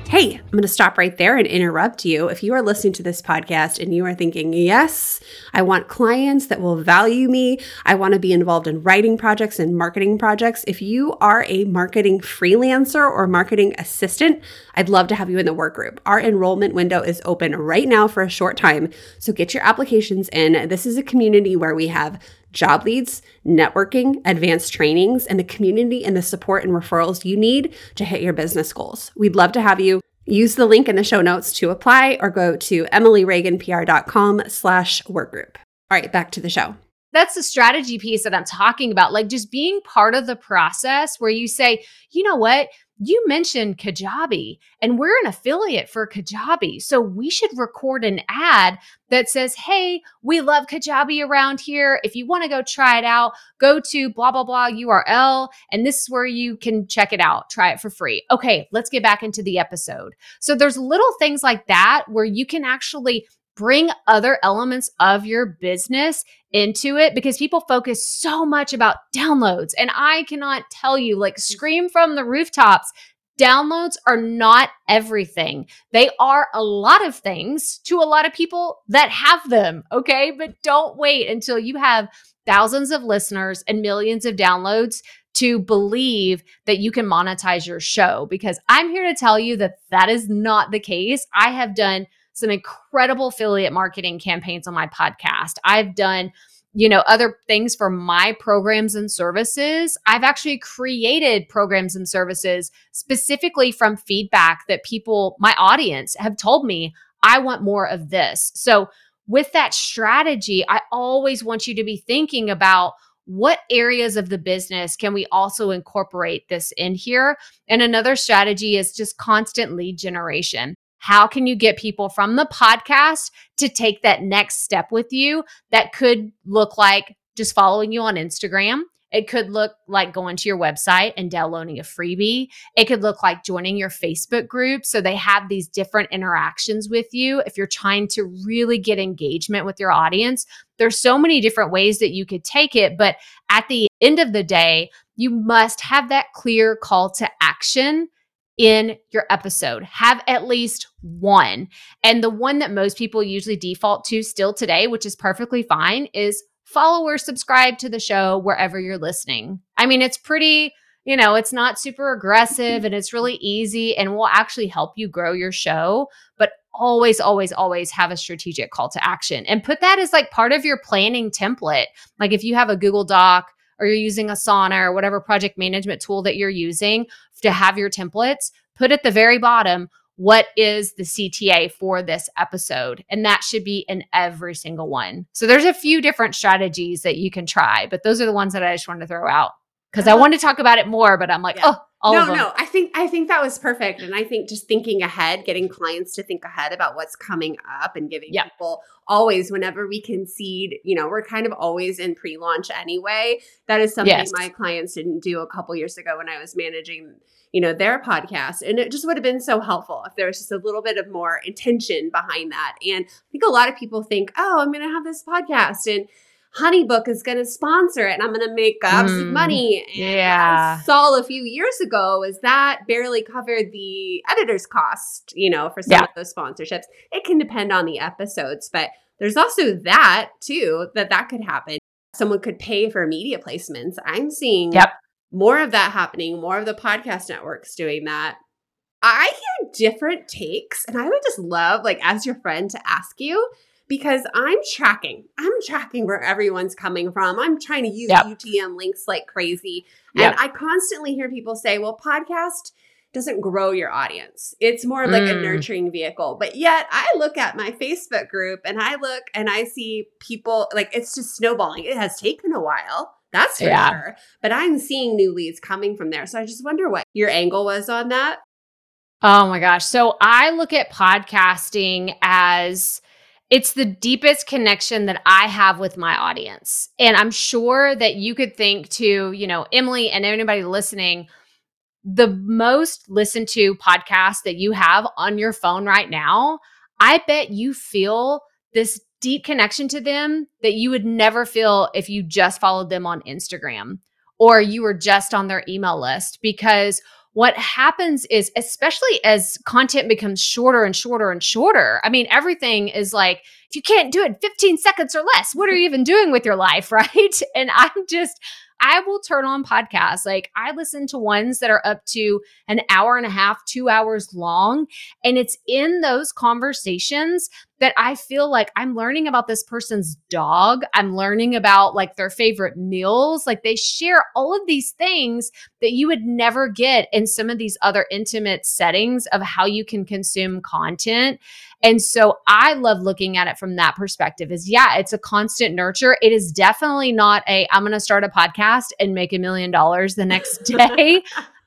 Hey, I'm going to stop right there and interrupt you. If you are listening to this podcast and you are thinking, yes, I want clients that will value me, I want to be involved in writing projects and marketing projects. If you are a marketing freelancer or marketing assistant, I'd love to have you in the work group. Our enrollment window is open right now for a short time. So get your applications in. This is a community where we have job leads, networking, advanced trainings, and the community and the support and referrals you need to hit your business goals. We'd love to have you. Use the link in the show notes to apply or go to emilyreaganpr.com slash workgroup. All right, back to the show. That's the strategy piece that I'm talking about. Like just being part of the process where you say, you know what? You mentioned Kajabi, and we're an affiliate for Kajabi. So we should record an ad that says, Hey, we love Kajabi around here. If you want to go try it out, go to blah, blah, blah URL, and this is where you can check it out. Try it for free. Okay, let's get back into the episode. So there's little things like that where you can actually bring other elements of your business into it because people focus so much about downloads. And I cannot tell you, like, mm. scream from the rooftops. Downloads are not everything. They are a lot of things to a lot of people that have them. Okay. But don't wait until you have thousands of listeners and millions of downloads to believe that you can monetize your show because I'm here to tell you that that is not the case. I have done some incredible affiliate marketing campaigns on my podcast. I've done you know other things for my programs and services. I've actually created programs and services specifically from feedback that people my audience have told me i want more of this. So with that strategy i always want you to be thinking about what areas of the business can we also incorporate this in here? And another strategy is just constant lead generation how can you get people from the podcast to take that next step with you? That could look like just following you on Instagram. It could look like going to your website and downloading a freebie. It could look like joining your Facebook group. So they have these different interactions with you. If you're trying to really get engagement with your audience, there's so many different ways that you could take it. But at the end of the day, you must have that clear call to action in your episode. Have at least one. And the one that most people usually default to still today, which is perfectly fine, is follow or subscribe to the show wherever you're listening. I mean, it's pretty, you know, it's not super aggressive and it's really easy and will actually help you grow your show. But always, always, always have a strategic call to action and put that as like part of your planning template. Like if you have a Google Doc, or you're using Asana or whatever project management tool that you're using to have your templates, put at the very bottom what is the CTA for this episode? And that should be in every single one. So there's a few different strategies that you can try, but those are the ones that I just wanted to throw out because I uh-huh. wanted to talk about it more, but I'm like, yeah. oh, all no, no. I think I think that was perfect, and I think just thinking ahead, getting clients to think ahead about what's coming up, and giving yeah. people always, whenever we concede, you know, we're kind of always in pre-launch anyway. That is something yes. my clients didn't do a couple years ago when I was managing, you know, their podcast, and it just would have been so helpful if there was just a little bit of more intention behind that. And I think a lot of people think, oh, I'm going to have this podcast, and Honeybook is going to sponsor it and I'm going to make gobs mm, of money. And yeah. I saw a few years ago is that barely covered the editor's cost, you know, for some yeah. of those sponsorships. It can depend on the episodes, but there's also that too, that that could happen. Someone could pay for media placements. I'm seeing yep. more of that happening, more of the podcast networks doing that. I hear different takes, and I would just love, like, as your friend, to ask you because I'm tracking. I'm tracking where everyone's coming from. I'm trying to use yep. UTM links like crazy. Yep. And I constantly hear people say, well, podcast doesn't grow your audience. It's more like mm. a nurturing vehicle. But yet I look at my Facebook group and I look and I see people like it's just snowballing. It has taken a while. That's for yeah. sure. But I'm seeing new leads coming from there. So I just wonder what your angle was on that. Oh my gosh. So I look at podcasting as it's the deepest connection that I have with my audience. And I'm sure that you could think to, you know, Emily and anybody listening, the most listened to podcast that you have on your phone right now, I bet you feel this deep connection to them that you would never feel if you just followed them on Instagram or you were just on their email list because what happens is, especially as content becomes shorter and shorter and shorter, I mean, everything is like, if you can't do it 15 seconds or less, what are you even doing with your life? *laughs* Right. And I'm just, I will turn on podcasts. Like I listen to ones that are up to an hour and a half, two hours long. And it's in those conversations that I feel like I'm learning about this person's dog. I'm learning about like their favorite meals. Like they share all of these things that you would never get in some of these other intimate settings of how you can consume content. And so I love looking at it from that perspective is yeah, it's a constant nurture. It is definitely not a I'm going to start a podcast and make a million dollars the next *laughs* day.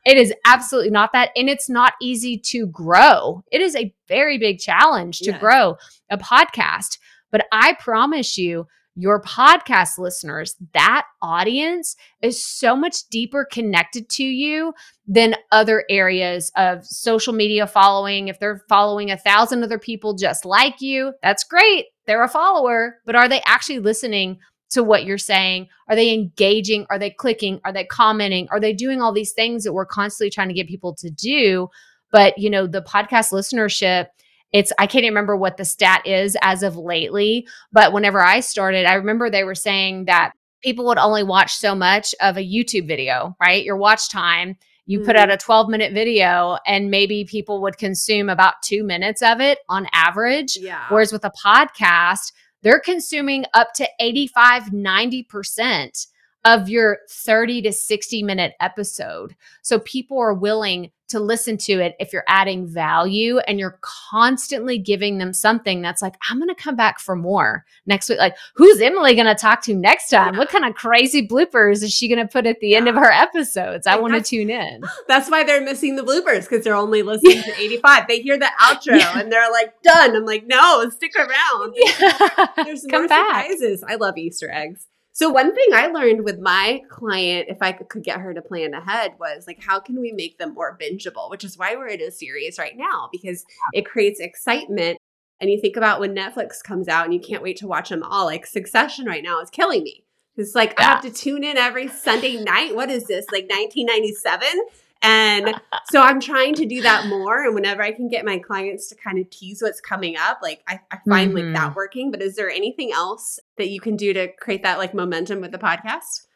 It is absolutely not that. And it's not easy to grow. It is a very big challenge to yes. grow a podcast. But I promise you, your podcast listeners, that audience is so much deeper connected to you than other areas of social media following. If they're following a thousand other people just like you, that's great. They're a follower, but are they actually listening to what you're saying? Are they engaging? Are they clicking? Are they commenting? Are they doing all these things that we're constantly trying to get people to do? But, you know, the podcast listenership, it's, I can't even remember what the stat is as of lately, but whenever I started, I remember they were saying that people would only watch so much of a YouTube video, right? Your watch time. You mm-hmm. put out a 12 minute video and maybe people would consume about two minutes of it on average. Yeah. Whereas with a podcast, they're consuming up to 85, 90% of your 30 to 60 minute episode. So people are willing to listen to it if you're adding value and you're constantly giving them something that's like, I'm going to come back for more next week. Like, who's Emily going to talk to next time? What kind of crazy bloopers is she going to put at the yeah. end of her episodes? I want to tune in. *gasps* That's why they're missing the bloopers because they're only listening to *laughs* 85. They hear the outro yeah. and they're like, done. I'm like, no, stick around. *laughs* Yeah. There's more surprises. I love Easter eggs. So one thing I learned with my client, if I could get her to plan ahead, was like, how can we make them more bingeable? Which is why we're in a series right now because it creates excitement. And you think about when Netflix comes out and you can't wait to watch them all. Like Succession right now is killing me. It's like yeah. I have to tune in every Sunday night. What is this? Like 1997? And *laughs* so I'm trying to do that more. And whenever I can get my clients to kind of tease what's coming up, like I, I find mm-hmm. like that working. But is there anything else that you can do to create that like momentum with the podcast?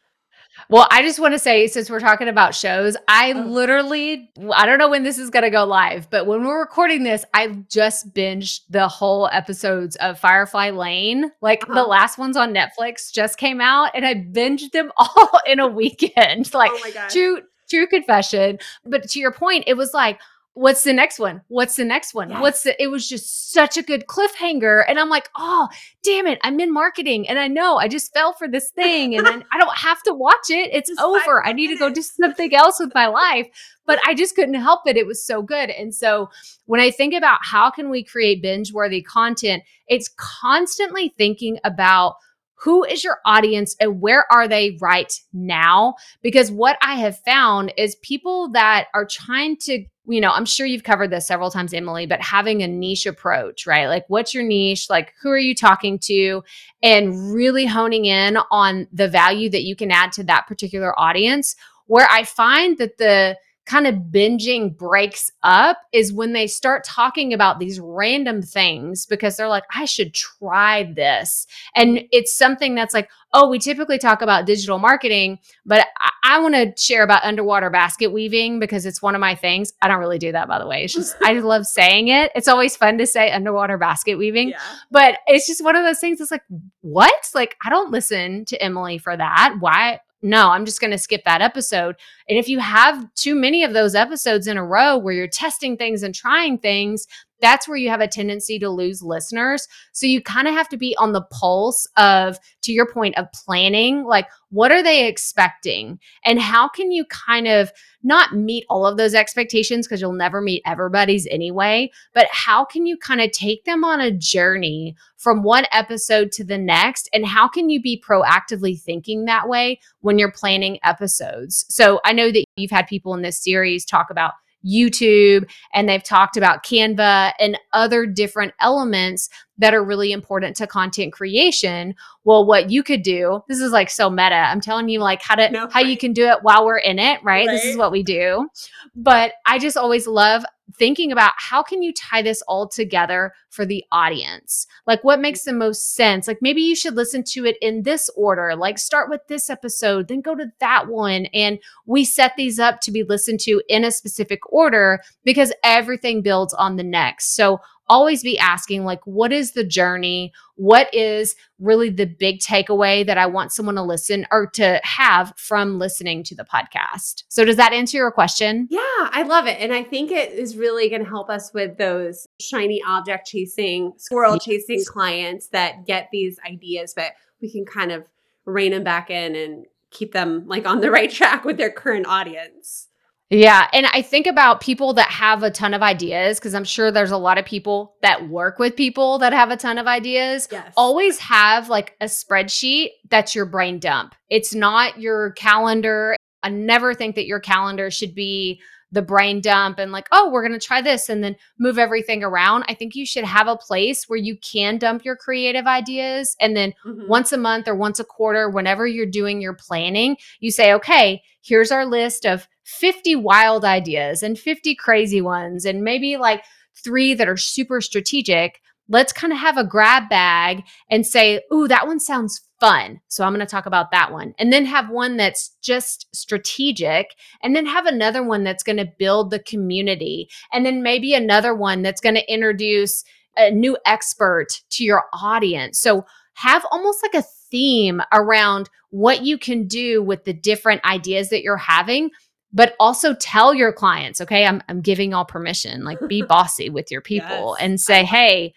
Well, I just want to say, since we're talking about shows, I oh. literally, I don't know when this is going to go live, but when we're recording this, I just binged the whole episodes of Firefly Lane. Like uh-huh. the last ones on Netflix just came out, and I binged them *laughs* all in a weekend. Like, oh true, true confession. But to your point, it was like, what's the next one? What's the next one? Yes. What's the, it was just such a good cliffhanger. And I'm like, oh, damn it. I'm in marketing and I know I just fell for this thing and I, I don't have to watch it. It's just over. I need to go do *laughs* something else with my life. But I just couldn't help it. It was so good. And so when I think about how can we create binge worthy content, it's constantly thinking about who is your audience and where are they right now? Because what I have found is people that are trying to, you know, I'm sure you've covered this several times, Emily, but having a niche approach, right? Like, what's your niche? Like, who are you talking to? And really honing in on the value that you can add to that particular audience. Where I find that the kind of binging breaks up is when they start talking about these random things because they're like, I should try this. And it's something that's like, oh, we typically talk about digital marketing, but I, I want to share about underwater basket weaving because it's one of my things. I don't really do that, by the way. It's just, I just *laughs* love saying it. It's always fun to say underwater basket weaving, yeah. but it's just one of those things that's like, what? Like, I don't listen to Emily for that. Why? No, I'm just going to skip that episode. And if you have too many of those episodes in a row where you're testing things and trying things, that's where you have a tendency to lose listeners. So you kind of have to be on the pulse of, to your point of planning, like what are they expecting? And how can you kind of not meet all of those expectations because you'll never meet everybody's anyway, but how can you kind of take them on a journey from one episode to the next? And how can you be proactively thinking that way when you're planning episodes? So I know that you've had people in this series talk about YouTube and they've talked about Canva and other different elements that are really important to content creation. Well, what you could do, this is like so meta. I'm telling you like how to no, how you can do it while we're in it, right? right? This is what we do. But I just always love thinking about how can you tie this all together for the audience like what makes the most sense like maybe you should listen to it in this order like start with this episode then go to that one and we set these up to be listened to in a specific order because everything builds on the next so always be asking, like, what is the journey? What is really the big takeaway that I want someone to listen or to have from listening to the podcast? So, does that answer your question? Yeah, I love it. And I think it is really going to help us with those shiny object chasing, squirrel chasing clients that get these ideas, but we can kind of rein them back in and keep them like on the right *laughs* track with their current audience. Yeah. And I think about people that have a ton of ideas because I'm sure there's a lot of people that work with people that have a ton of ideas. Yes. Always have like a spreadsheet that's your brain dump. It's not your calendar. I never think that your calendar should be the brain dump and like, oh, we're going to try this and then move everything around. I think you should have a place where you can dump your creative ideas. And then mm-hmm. once a month or once a quarter, whenever you're doing your planning, you say, okay, here's our list of 50 wild ideas and 50 crazy ones, and maybe like three that are super strategic. Let's kind of have a grab bag and say, ooh, that one sounds fun. So I'm going to talk about that one. And then have one that's just strategic. And then have another one that's going to build the community. And then maybe another one that's going to introduce a new expert to your audience. So have almost like a theme around what you can do with the different ideas that you're having but also tell your clients okay i'm, I'm giving all permission like be *laughs* bossy with your people yes. and say hey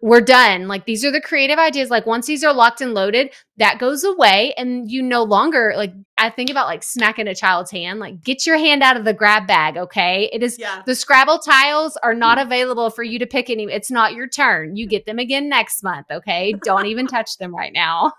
we're done. Like these are the creative ideas. Like once these are locked and loaded, that goes away and you no longer like I think about like smacking a child's hand, like get your hand out of the grab bag, okay? It is yeah. the Scrabble tiles are not mm. available for you to pick any. It's not your turn. You mm. get them again next month, okay? Don't even *laughs* touch them right now.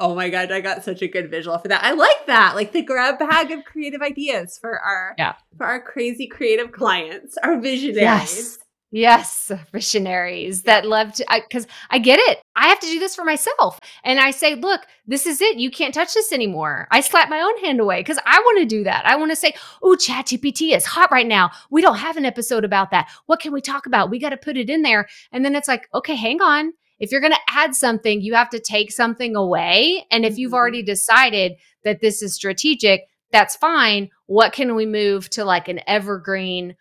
oh my god, I got such a good visual for that. I like that. Like the grab bag of creative ideas for our yeah. for our crazy creative clients, our visionaries. Yes. Yes, *laughs* visionaries that love to, because I, I, get it. I have to do this for myself. And I say, look, this is it. You can't touch this anymore. I slap my own hand away because I want to do that. I want to say, oh, ChatGPT is hot right now. We don't have an episode about that. What can we talk about? We got to put it in there. And then it's like, okay, hang on. If you're going to add something, you have to take something away. And if you've mm-hmm. already decided that this is strategic, that's fine. What can we move to like an evergreen?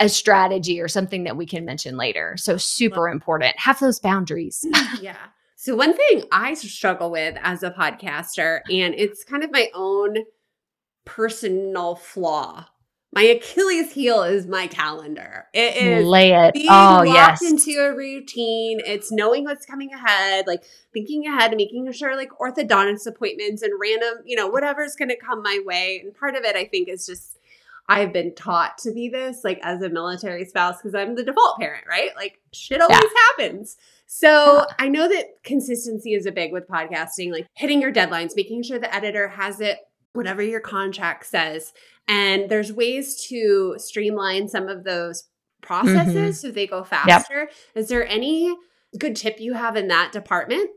A strategy or something that we can mention later. So super important. Have those boundaries. *laughs* yeah. So one thing I struggle with as a podcaster and it's kind of my own personal flaw. My Achilles heel is my calendar. It is lay it. Being oh yes, into a routine. It's knowing what's coming ahead, like thinking ahead, and making sure like orthodontist appointments and random, you know, whatever's going to come my way. And part of it, I think, is just I've been taught to be this, like as a military spouse, because I'm the default parent, right? Like shit always yeah. happens. So I know that consistency is a big with podcasting, like hitting your deadlines, making sure the editor has it, whatever your contract says. And there's ways to streamline some of those processes mm-hmm. so they go faster. Yep. Is there any good tip you have in that department?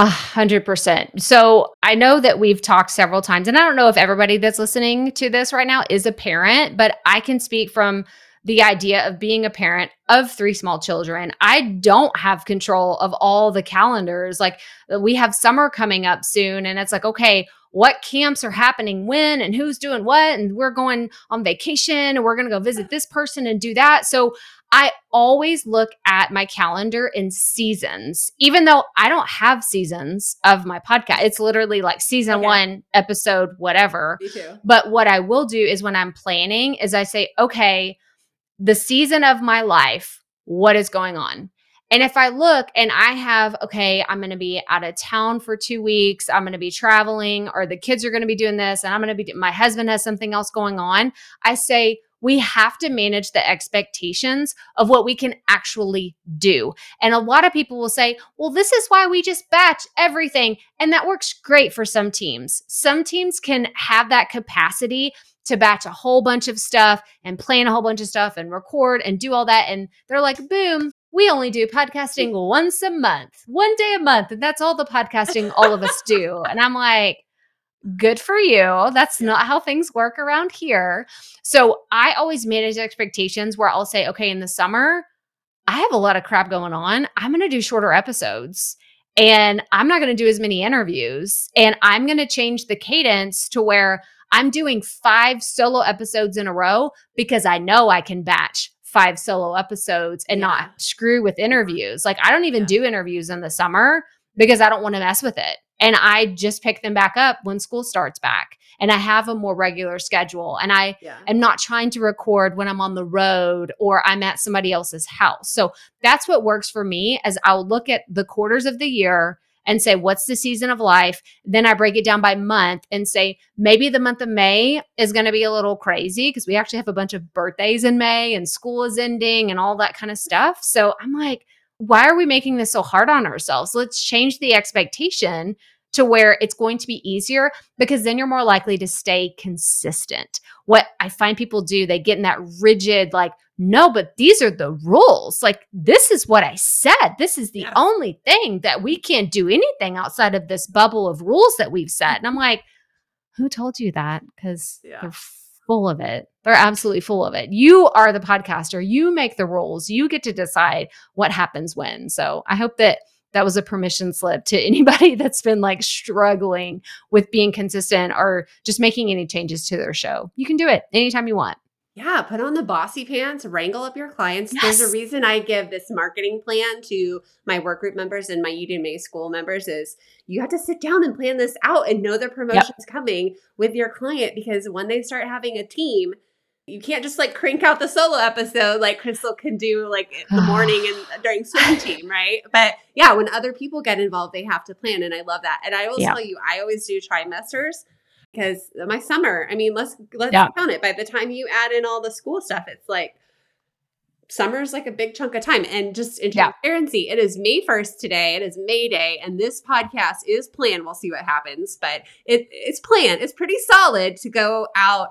A hundred percent. So I know that we've talked several times, and I don't know if everybody that's listening to this right now is a parent, but I can speak from the idea of being a parent of three small children. I don't have control of all the calendars. Like we have summer coming up soon, and it's like, okay, what camps are happening when and who's doing what, and we're going on vacation and we're going to go visit this person and do that. So I always look at my calendar in seasons, even though I don't have seasons of my podcast. It's literally like season okay. one, episode, whatever. Me too. But what I will do is when I'm planning, is I say, okay, the season of my life, what is going on? And if I look and I have, okay, I'm going to be out of town for two weeks, I'm going to be traveling, or the kids are going to be doing this, and I'm going to be, my husband has something else going on, I say, we have to manage the expectations of what we can actually do. And a lot of people will say, well, this is why we just batch everything. And that works great for some teams. Some teams can have that capacity to batch a whole bunch of stuff and plan a whole bunch of stuff and record and do all that. And they're like, boom, we only do podcasting once a month, one day a month. And that's all the podcasting all of us do. And I'm like, good for you. That's not how things work around here. So I always manage expectations where I'll say, okay, in the summer, I have a lot of crap going on. I'm going to do shorter episodes and I'm not going to do as many interviews. And I'm going to change the cadence to where I'm doing five solo episodes in a row because I know I can batch five solo episodes and Yeah. not screw with interviews. Like I don't even Yeah. do interviews in the summer because I don't want to mess with it. And I just pick them back up when school starts back. And I have a more regular schedule. And I Yeah. am not trying to record when I'm on the road or I'm at somebody else's house. So that's what works for me as I'll look at the quarters of the year and say what's the season of life then i break it down by month and say maybe the month of may is going to be a little crazy because we actually have a bunch of birthdays in may and school is ending and all that kind of stuff so i'm like why are we making this so hard on ourselves let's change the expectation to where it's going to be easier because then you're more likely to stay consistent what i find people do they get in that rigid like no, but these are the rules. Like, this is what I said. This is the Yes. only thing that we can't do anything outside of this bubble of rules that we've set. And I'm like, who told you that? Because Yeah. they're full of it. They're absolutely full of it. You are the podcaster. You make the rules. You get to decide what happens when. So I hope that that was a permission slip to *laughs* anybody that's been like struggling with being consistent or just making any changes to their show. You can do it anytime you want. Yeah, put on the bossy pants, wrangle up your clients. There's a reason I give this marketing plan to my work group members and my UDMA school members is you have to sit down and plan this out and know the promotion's coming with your client because when they start having a team, you can't just like crank out the solo episode like Krystal can do like in the *sighs* morning and during swim team, right? But yeah, when other people get involved, they have to plan. And I love that. And I will Yeah. tell you, I always do trimesters because my summer, I mean, let's let's Yeah. count it. By the time you add in all the school stuff, it's like summer's like a big chunk of time. And just in Yeah. transparency, it is May 1st today. It is May Day, and this podcast is planned. We'll see what happens, but it it's planned. It's pretty solid to go out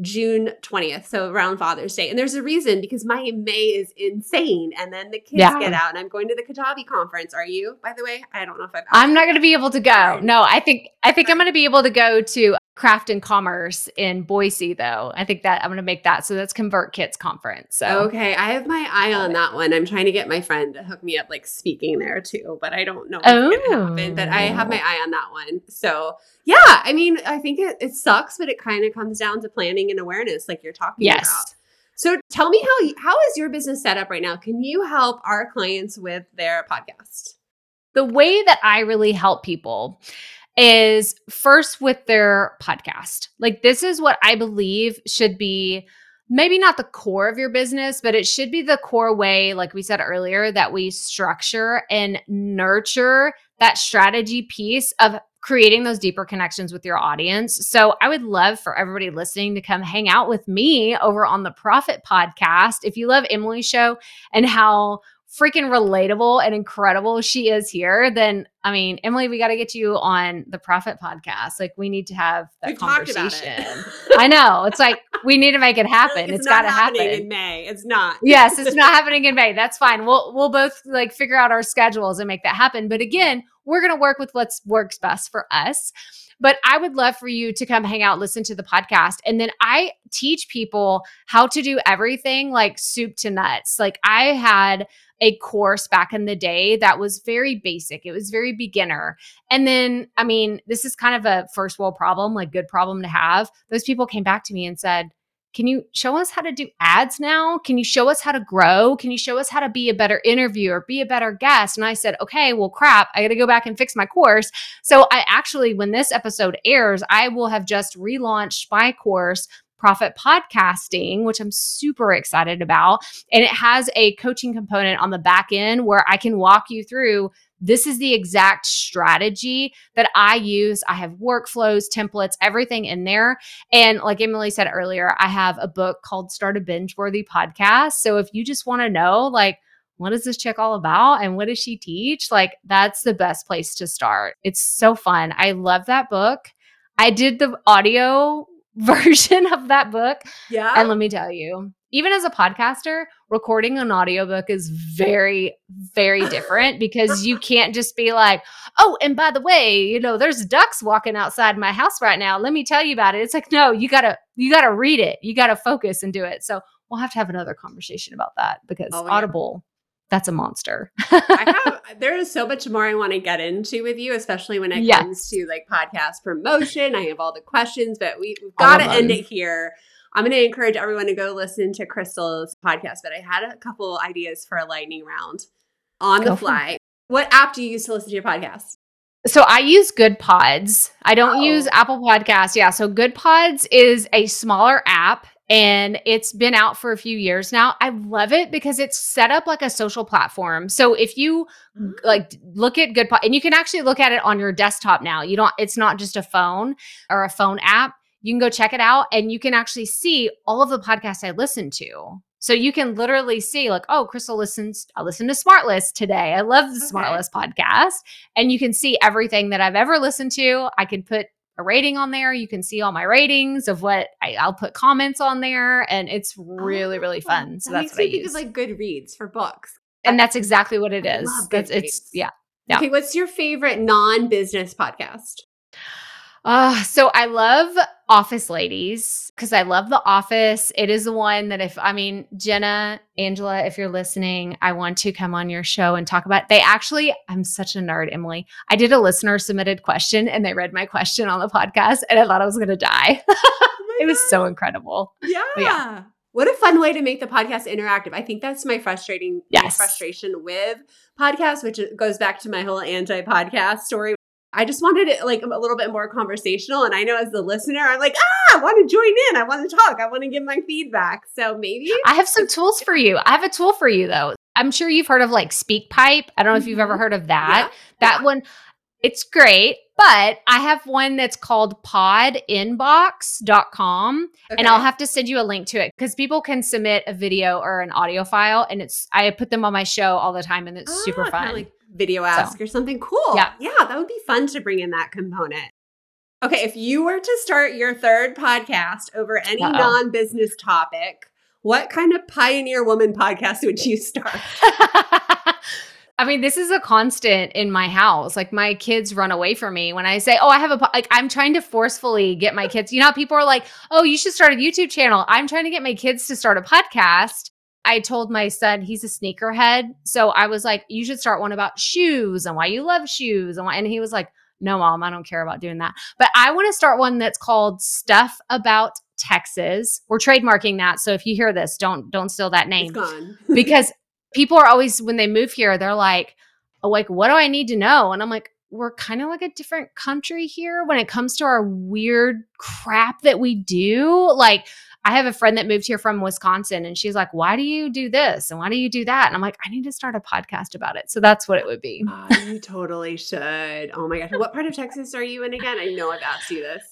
June 20th, so around Father's Day. And there's a reason because my May is insane. And then the kids Yeah. get out, and I'm going to the Kajabi conference. Are you, by the way? I don't know if I've I'm not going to be able to go. No, I think I think I'm going to be able to go to Craft and Commerce in Boise though. I think that I'm going to make that. So that's ConvertKit's conference. So Okay, I have my eye on that one. I'm trying to get my friend to hook me up, like speaking there too, but I don't know what's gonna happen. But I have my Oh. eye on that one. So yeah, I mean, I think it, it sucks, but it kind of comes down to planning and awareness, like you're talking about. yes. So tell me how how is your business set up right now? Can you help our clients with their podcast? The way that I really help people is first with their podcast. Like this is what I believe should be maybe not the core of your business, but it should be the core way, like we said earlier, that we structure and nurture that strategy piece of creating those deeper connections with your audience. So I would love for everybody listening to come hang out with me over on the Proffitt Podcast. If you love Emily's show and how freaking relatable and incredible she is here, then I mean, Emily, we got to get you on the Proffitt Podcast. Like, we need to have that We've conversation. I know. It's like we need to make it happen. it's got to happen. in May. It's not. yes, it's not happening in May. That's fine. We'll we'll both like figure out our schedules and make that happen. But again, we're gonna work with what works best for us. But I would love for you to come hang out, listen to the podcast. And then I teach people how to do everything like soup to nuts. Like I had a course back in the day that was very basic. It was very beginner. And then, I mean, this is kind of a first world problem, like good problem to have. Those people came back to me and said, can you show us how to do ads now? Can you show us how to grow? Can you show us how to be a better interviewer, be a better guest? And I said, okay, well, crap, I got to go back and fix my course. So I actually, when this episode airs, I will have just relaunched my course. Proffitt podcasting, which I'm super excited about. And it has a coaching component on the back end where I can walk you through this is the exact strategy that I use. I have workflows, templates, everything in there. And like Emily said earlier, I have a book called Start a Binge Worthy Podcast. So if you just want to know, like, what is this chick all about and what does she teach? Like, that's the best place to start. It's so fun. I love that book. I did the audio *laughs* version of that book. Yeah. And let me tell you, even as a podcaster, recording an audiobook is very, very different *laughs* because you can't just be like, oh, and by the way, you know, there's ducks walking outside my house right now. Let me tell you about it. It's like, no, you gotta, you gotta read it. You gotta focus and do it. So we'll have to have another conversation about that because Oh, yeah. That's a monster. I *laughs* have there is so much more I want to get into with you, especially when it Yes. comes to like podcast promotion. I have all the questions, but we, we've got to end it here. I'm going to encourage everyone to go listen to Krystal's podcast, but I had a couple ideas for a lightning round on the fly. What app do you use to listen to your podcast? So I use Goodpods. I don't Oh. use Apple Podcasts. Yeah. So Goodpods is a smaller app and it's been out for a few years now. I love it because it's set up like a social platform. So if you mm-hmm. like look at Goodpod and you can actually look at it on your desktop now. You don't it's not just a phone or a phone app. You can go check it out and you can actually see all of the podcasts I listen to. So you can literally see like, oh, Krystal listens, I listened to SmartLess today. I love the Okay. SmartLess podcast and you can see everything that I've ever listened to. I can put a rating on there. You can see all my ratings of what I, I'll put comments on there, and it's really oh, really Oh, fun. So that that's makes what I think use, of like good reads for books. and that's exactly what it I love That's it's yeah. Yeah. Okay, what's your favorite non-business podcast? Uh, so I love Office Ladies because I love The Office. It is the one that if I mean Jenna, Angela, if you're listening, I want to come on your show and talk about. They actually, I'm such a nerd, Emily. I did a listener submitted question and they read my question on the podcast, and I thought I was gonna die. *laughs* Oh it was God. so incredible. Yeah. yeah. What a fun way to make the podcast interactive. I think that's my frustrating my Yes. frustration with podcasts, which goes back to my whole anti-podcast story. I just wanted it like a little bit more conversational. And I know as the listener, I'm like, ah, I want to join in. I want to talk. I want to give my feedback. So maybe I have some tools for you. I have a tool for you though. I'm sure you've heard of like SpeakPipe. I don't know if you've ever Mhm. heard of that. Yeah. That Yeah. one, it's great, but I have one that's called podinbox.com and I'll have to send you a link to it because people can submit a video or an audio file and it's I put them on my show all the time and it's super Ah, fun. Like VideoAsk or something cool. Yeah. Yeah, that would be fun to bring in that component. Okay, if you were to start your third podcast over any non-business topic, what kind of pioneer woman podcast would you start? *laughs* I mean, this is a constant in my house. Like my kids run away from me when I say, "Oh, I have a po-" like." I'm trying to forcefully get my kids. You know, people are like, "Oh, you should start a YouTube channel." I'm trying to get my kids to start a podcast. I told my son he's a sneakerhead, so I was like, "You should start one about shoes and why you love shoes." And why, and he was like, "No, mom, I don't care about doing that." But I want to start one that's called "Stuff About Texas." We're trademarking that, so if you hear this, don't don't steal that name It's gone. *laughs* because people are always when they move here they're like oh, like what do i need to know and i'm like we're kind of like a different country here when it comes to our weird crap that we do like i have a friend that moved here from wisconsin and she's like why do you do this and why do you do that and i'm like i need to start a podcast about it so that's what it would be Oh, you totally should. Oh my gosh. What part of Texas are you in again? I know I've asked you this.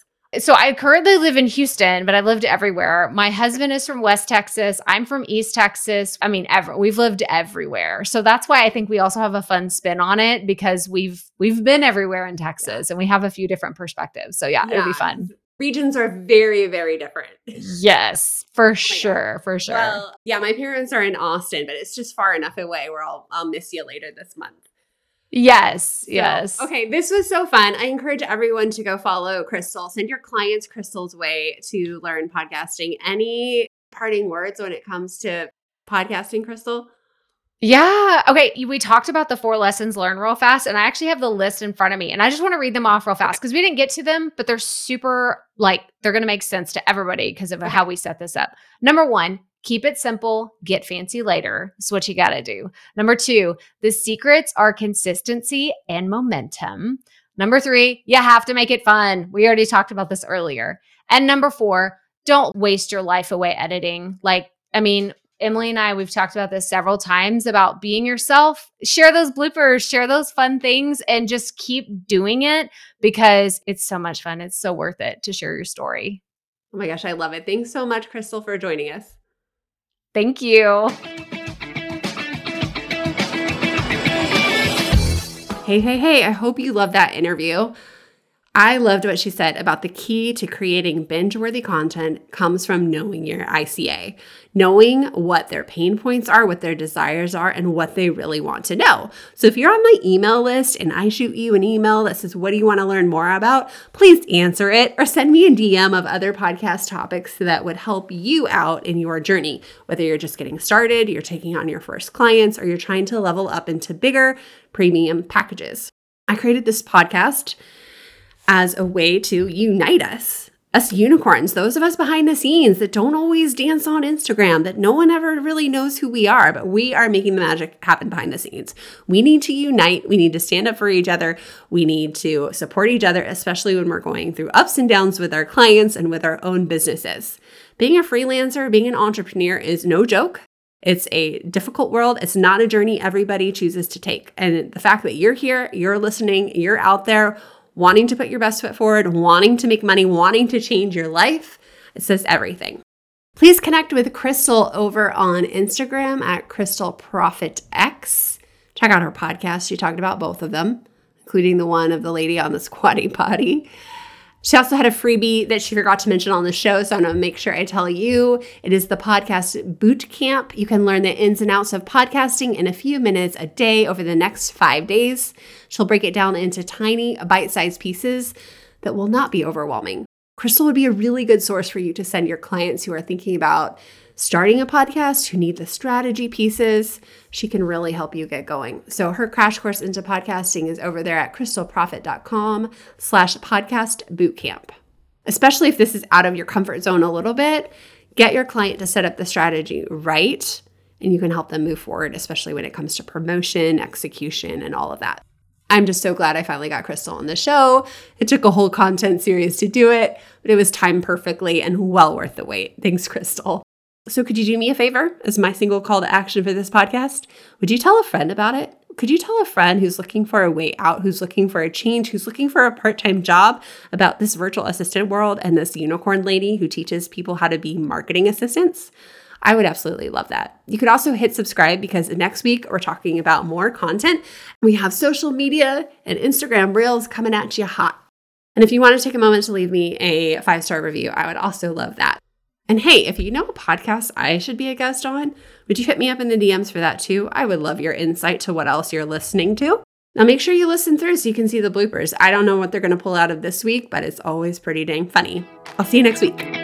So I currently live in Houston, but I've lived everywhere. My husband is from West Texas. I'm from East Texas. I mean, ever we've lived everywhere. So that's why I think we also have a fun spin on it because we've we've been everywhere in Texas and we have a few different perspectives. So yeah, it'll be fun. Regions are very, very different. Yes, for oh sure, for sure. Well, yeah, my parents are in Austin, but it's just far enough away where I'll I'll miss you later this month. yes, So, yes. Okay, this was so fun. I encourage everyone to go follow Krystal. Send your clients Krystal's way to learn podcasting. Any parting words when it comes to podcasting, Krystal? Yeah. Okay. We talked about the four lessons learned real fast, and I actually have the list in front of me, and I just want to read them off real fast because we didn't get to them, but they're super like they're going to make sense to everybody because of how we set this up. Number one, keep it simple, get fancy later. That's what you got to do. Number two, the secrets are consistency and momentum. Number three, you have to make it fun. We already talked about this earlier. And number four, don't waste your life away editing. Like, I mean, Emily and I, we've talked about this several times about being yourself. Share those bloopers, share those fun things, and just keep doing it because it's so much fun. It's so worth it to share your story. Oh my gosh, I love it. Thanks so much, Krystal, for joining us. Thank you. Hey, hey, hey, I hope you love that interview. I loved what she said about the key to creating binge worthy content comes from knowing your ICA, knowing what their pain points are, what their desires are, and what they really want to know. So if you're on my email list and I shoot you an email that says, What do you want to learn more about? Please answer it or send me a DM of other podcast topics that would help you out in your journey, whether you're just getting started, you're taking on your first clients, or you're trying to level up into bigger premium packages. I created this podcast as a way to unite us us unicorns, those of us behind the scenes that don't always dance on Instagram, that no one ever really knows who we are, but we are making the magic happen behind the scenes. We need to unite. We need to stand up for each other. We need to support each other, especially when we're going through ups and downs with our clients and with our own businesses. Being a freelancer, being an entrepreneur is no joke. It's a difficult world. It's not a journey everybody chooses to take. And the fact that you're here, you're listening, you're out there wanting to put your best foot forward, wanting to make money, wanting to change your life. It says everything. Please connect with Krystal over on Instagram at Krystal Proffitt X. Check out her podcast. She talked about both of them, including the one of the lady on the squatty potty. She also had a freebie that she forgot to mention on the show, so I'm gonna make sure I tell you. It is the podcast boot camp. You can learn the ins and outs of podcasting in a few minutes a day over the next five days. She'll break it down into tiny, bite sized pieces that will not be overwhelming. Krystal would be a really good source for you to send your clients who are thinking about starting a podcast, who need the strategy pieces, she can really help you get going. So her crash course into podcasting is over there at krystalproffitt.com slash podcast bootcamp. Especially if this is out of your comfort zone a little bit, get your client to set up the strategy right and you can help them move forward, especially when it comes to promotion, execution, and all of that. I'm just so glad I finally got Krystal on the show. It took a whole content series to do it, but it was timed perfectly and well worth the wait. Thanks, Krystal. So, could you do me a favor as my single call to action for this podcast? Would you tell a friend about it? Could you tell a friend who's looking for a way out, who's looking for a change, who's looking for a part time job about this virtual assistant world and this unicorn lady who teaches people how to be marketing assistants? I would absolutely love that. You could also hit subscribe because next week we're talking about more content. We have social media and Instagram reels coming at you hot. And if you want to take a moment to leave me a five star review, I would also love that. And hey, if you know a podcast I should be a guest on, would you hit me up in the DMs for that too? I would love your insight to what else you're listening to. Now, make sure you listen through so you can see the bloopers. I don't know what they're going to pull out of this week, but it's always pretty dang funny. I'll see you next week.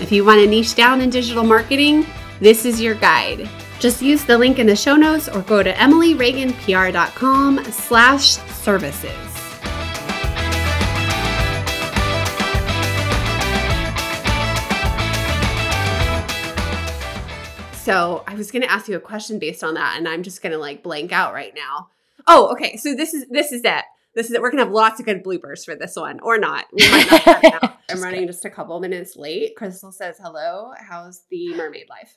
If you want to niche down in digital marketing, this is your guide. Just use the link in the show notes or go to emilyreaganpr.com slash services. So I was going to ask you a question based on that, and I'm just going to like blank out right now. Oh, okay. So this is this is it. This is it. We're gonna have lots of good bloopers for this one, or not. not *laughs* I'm running just a couple minutes late. Krystal says hello. How's the mermaid life?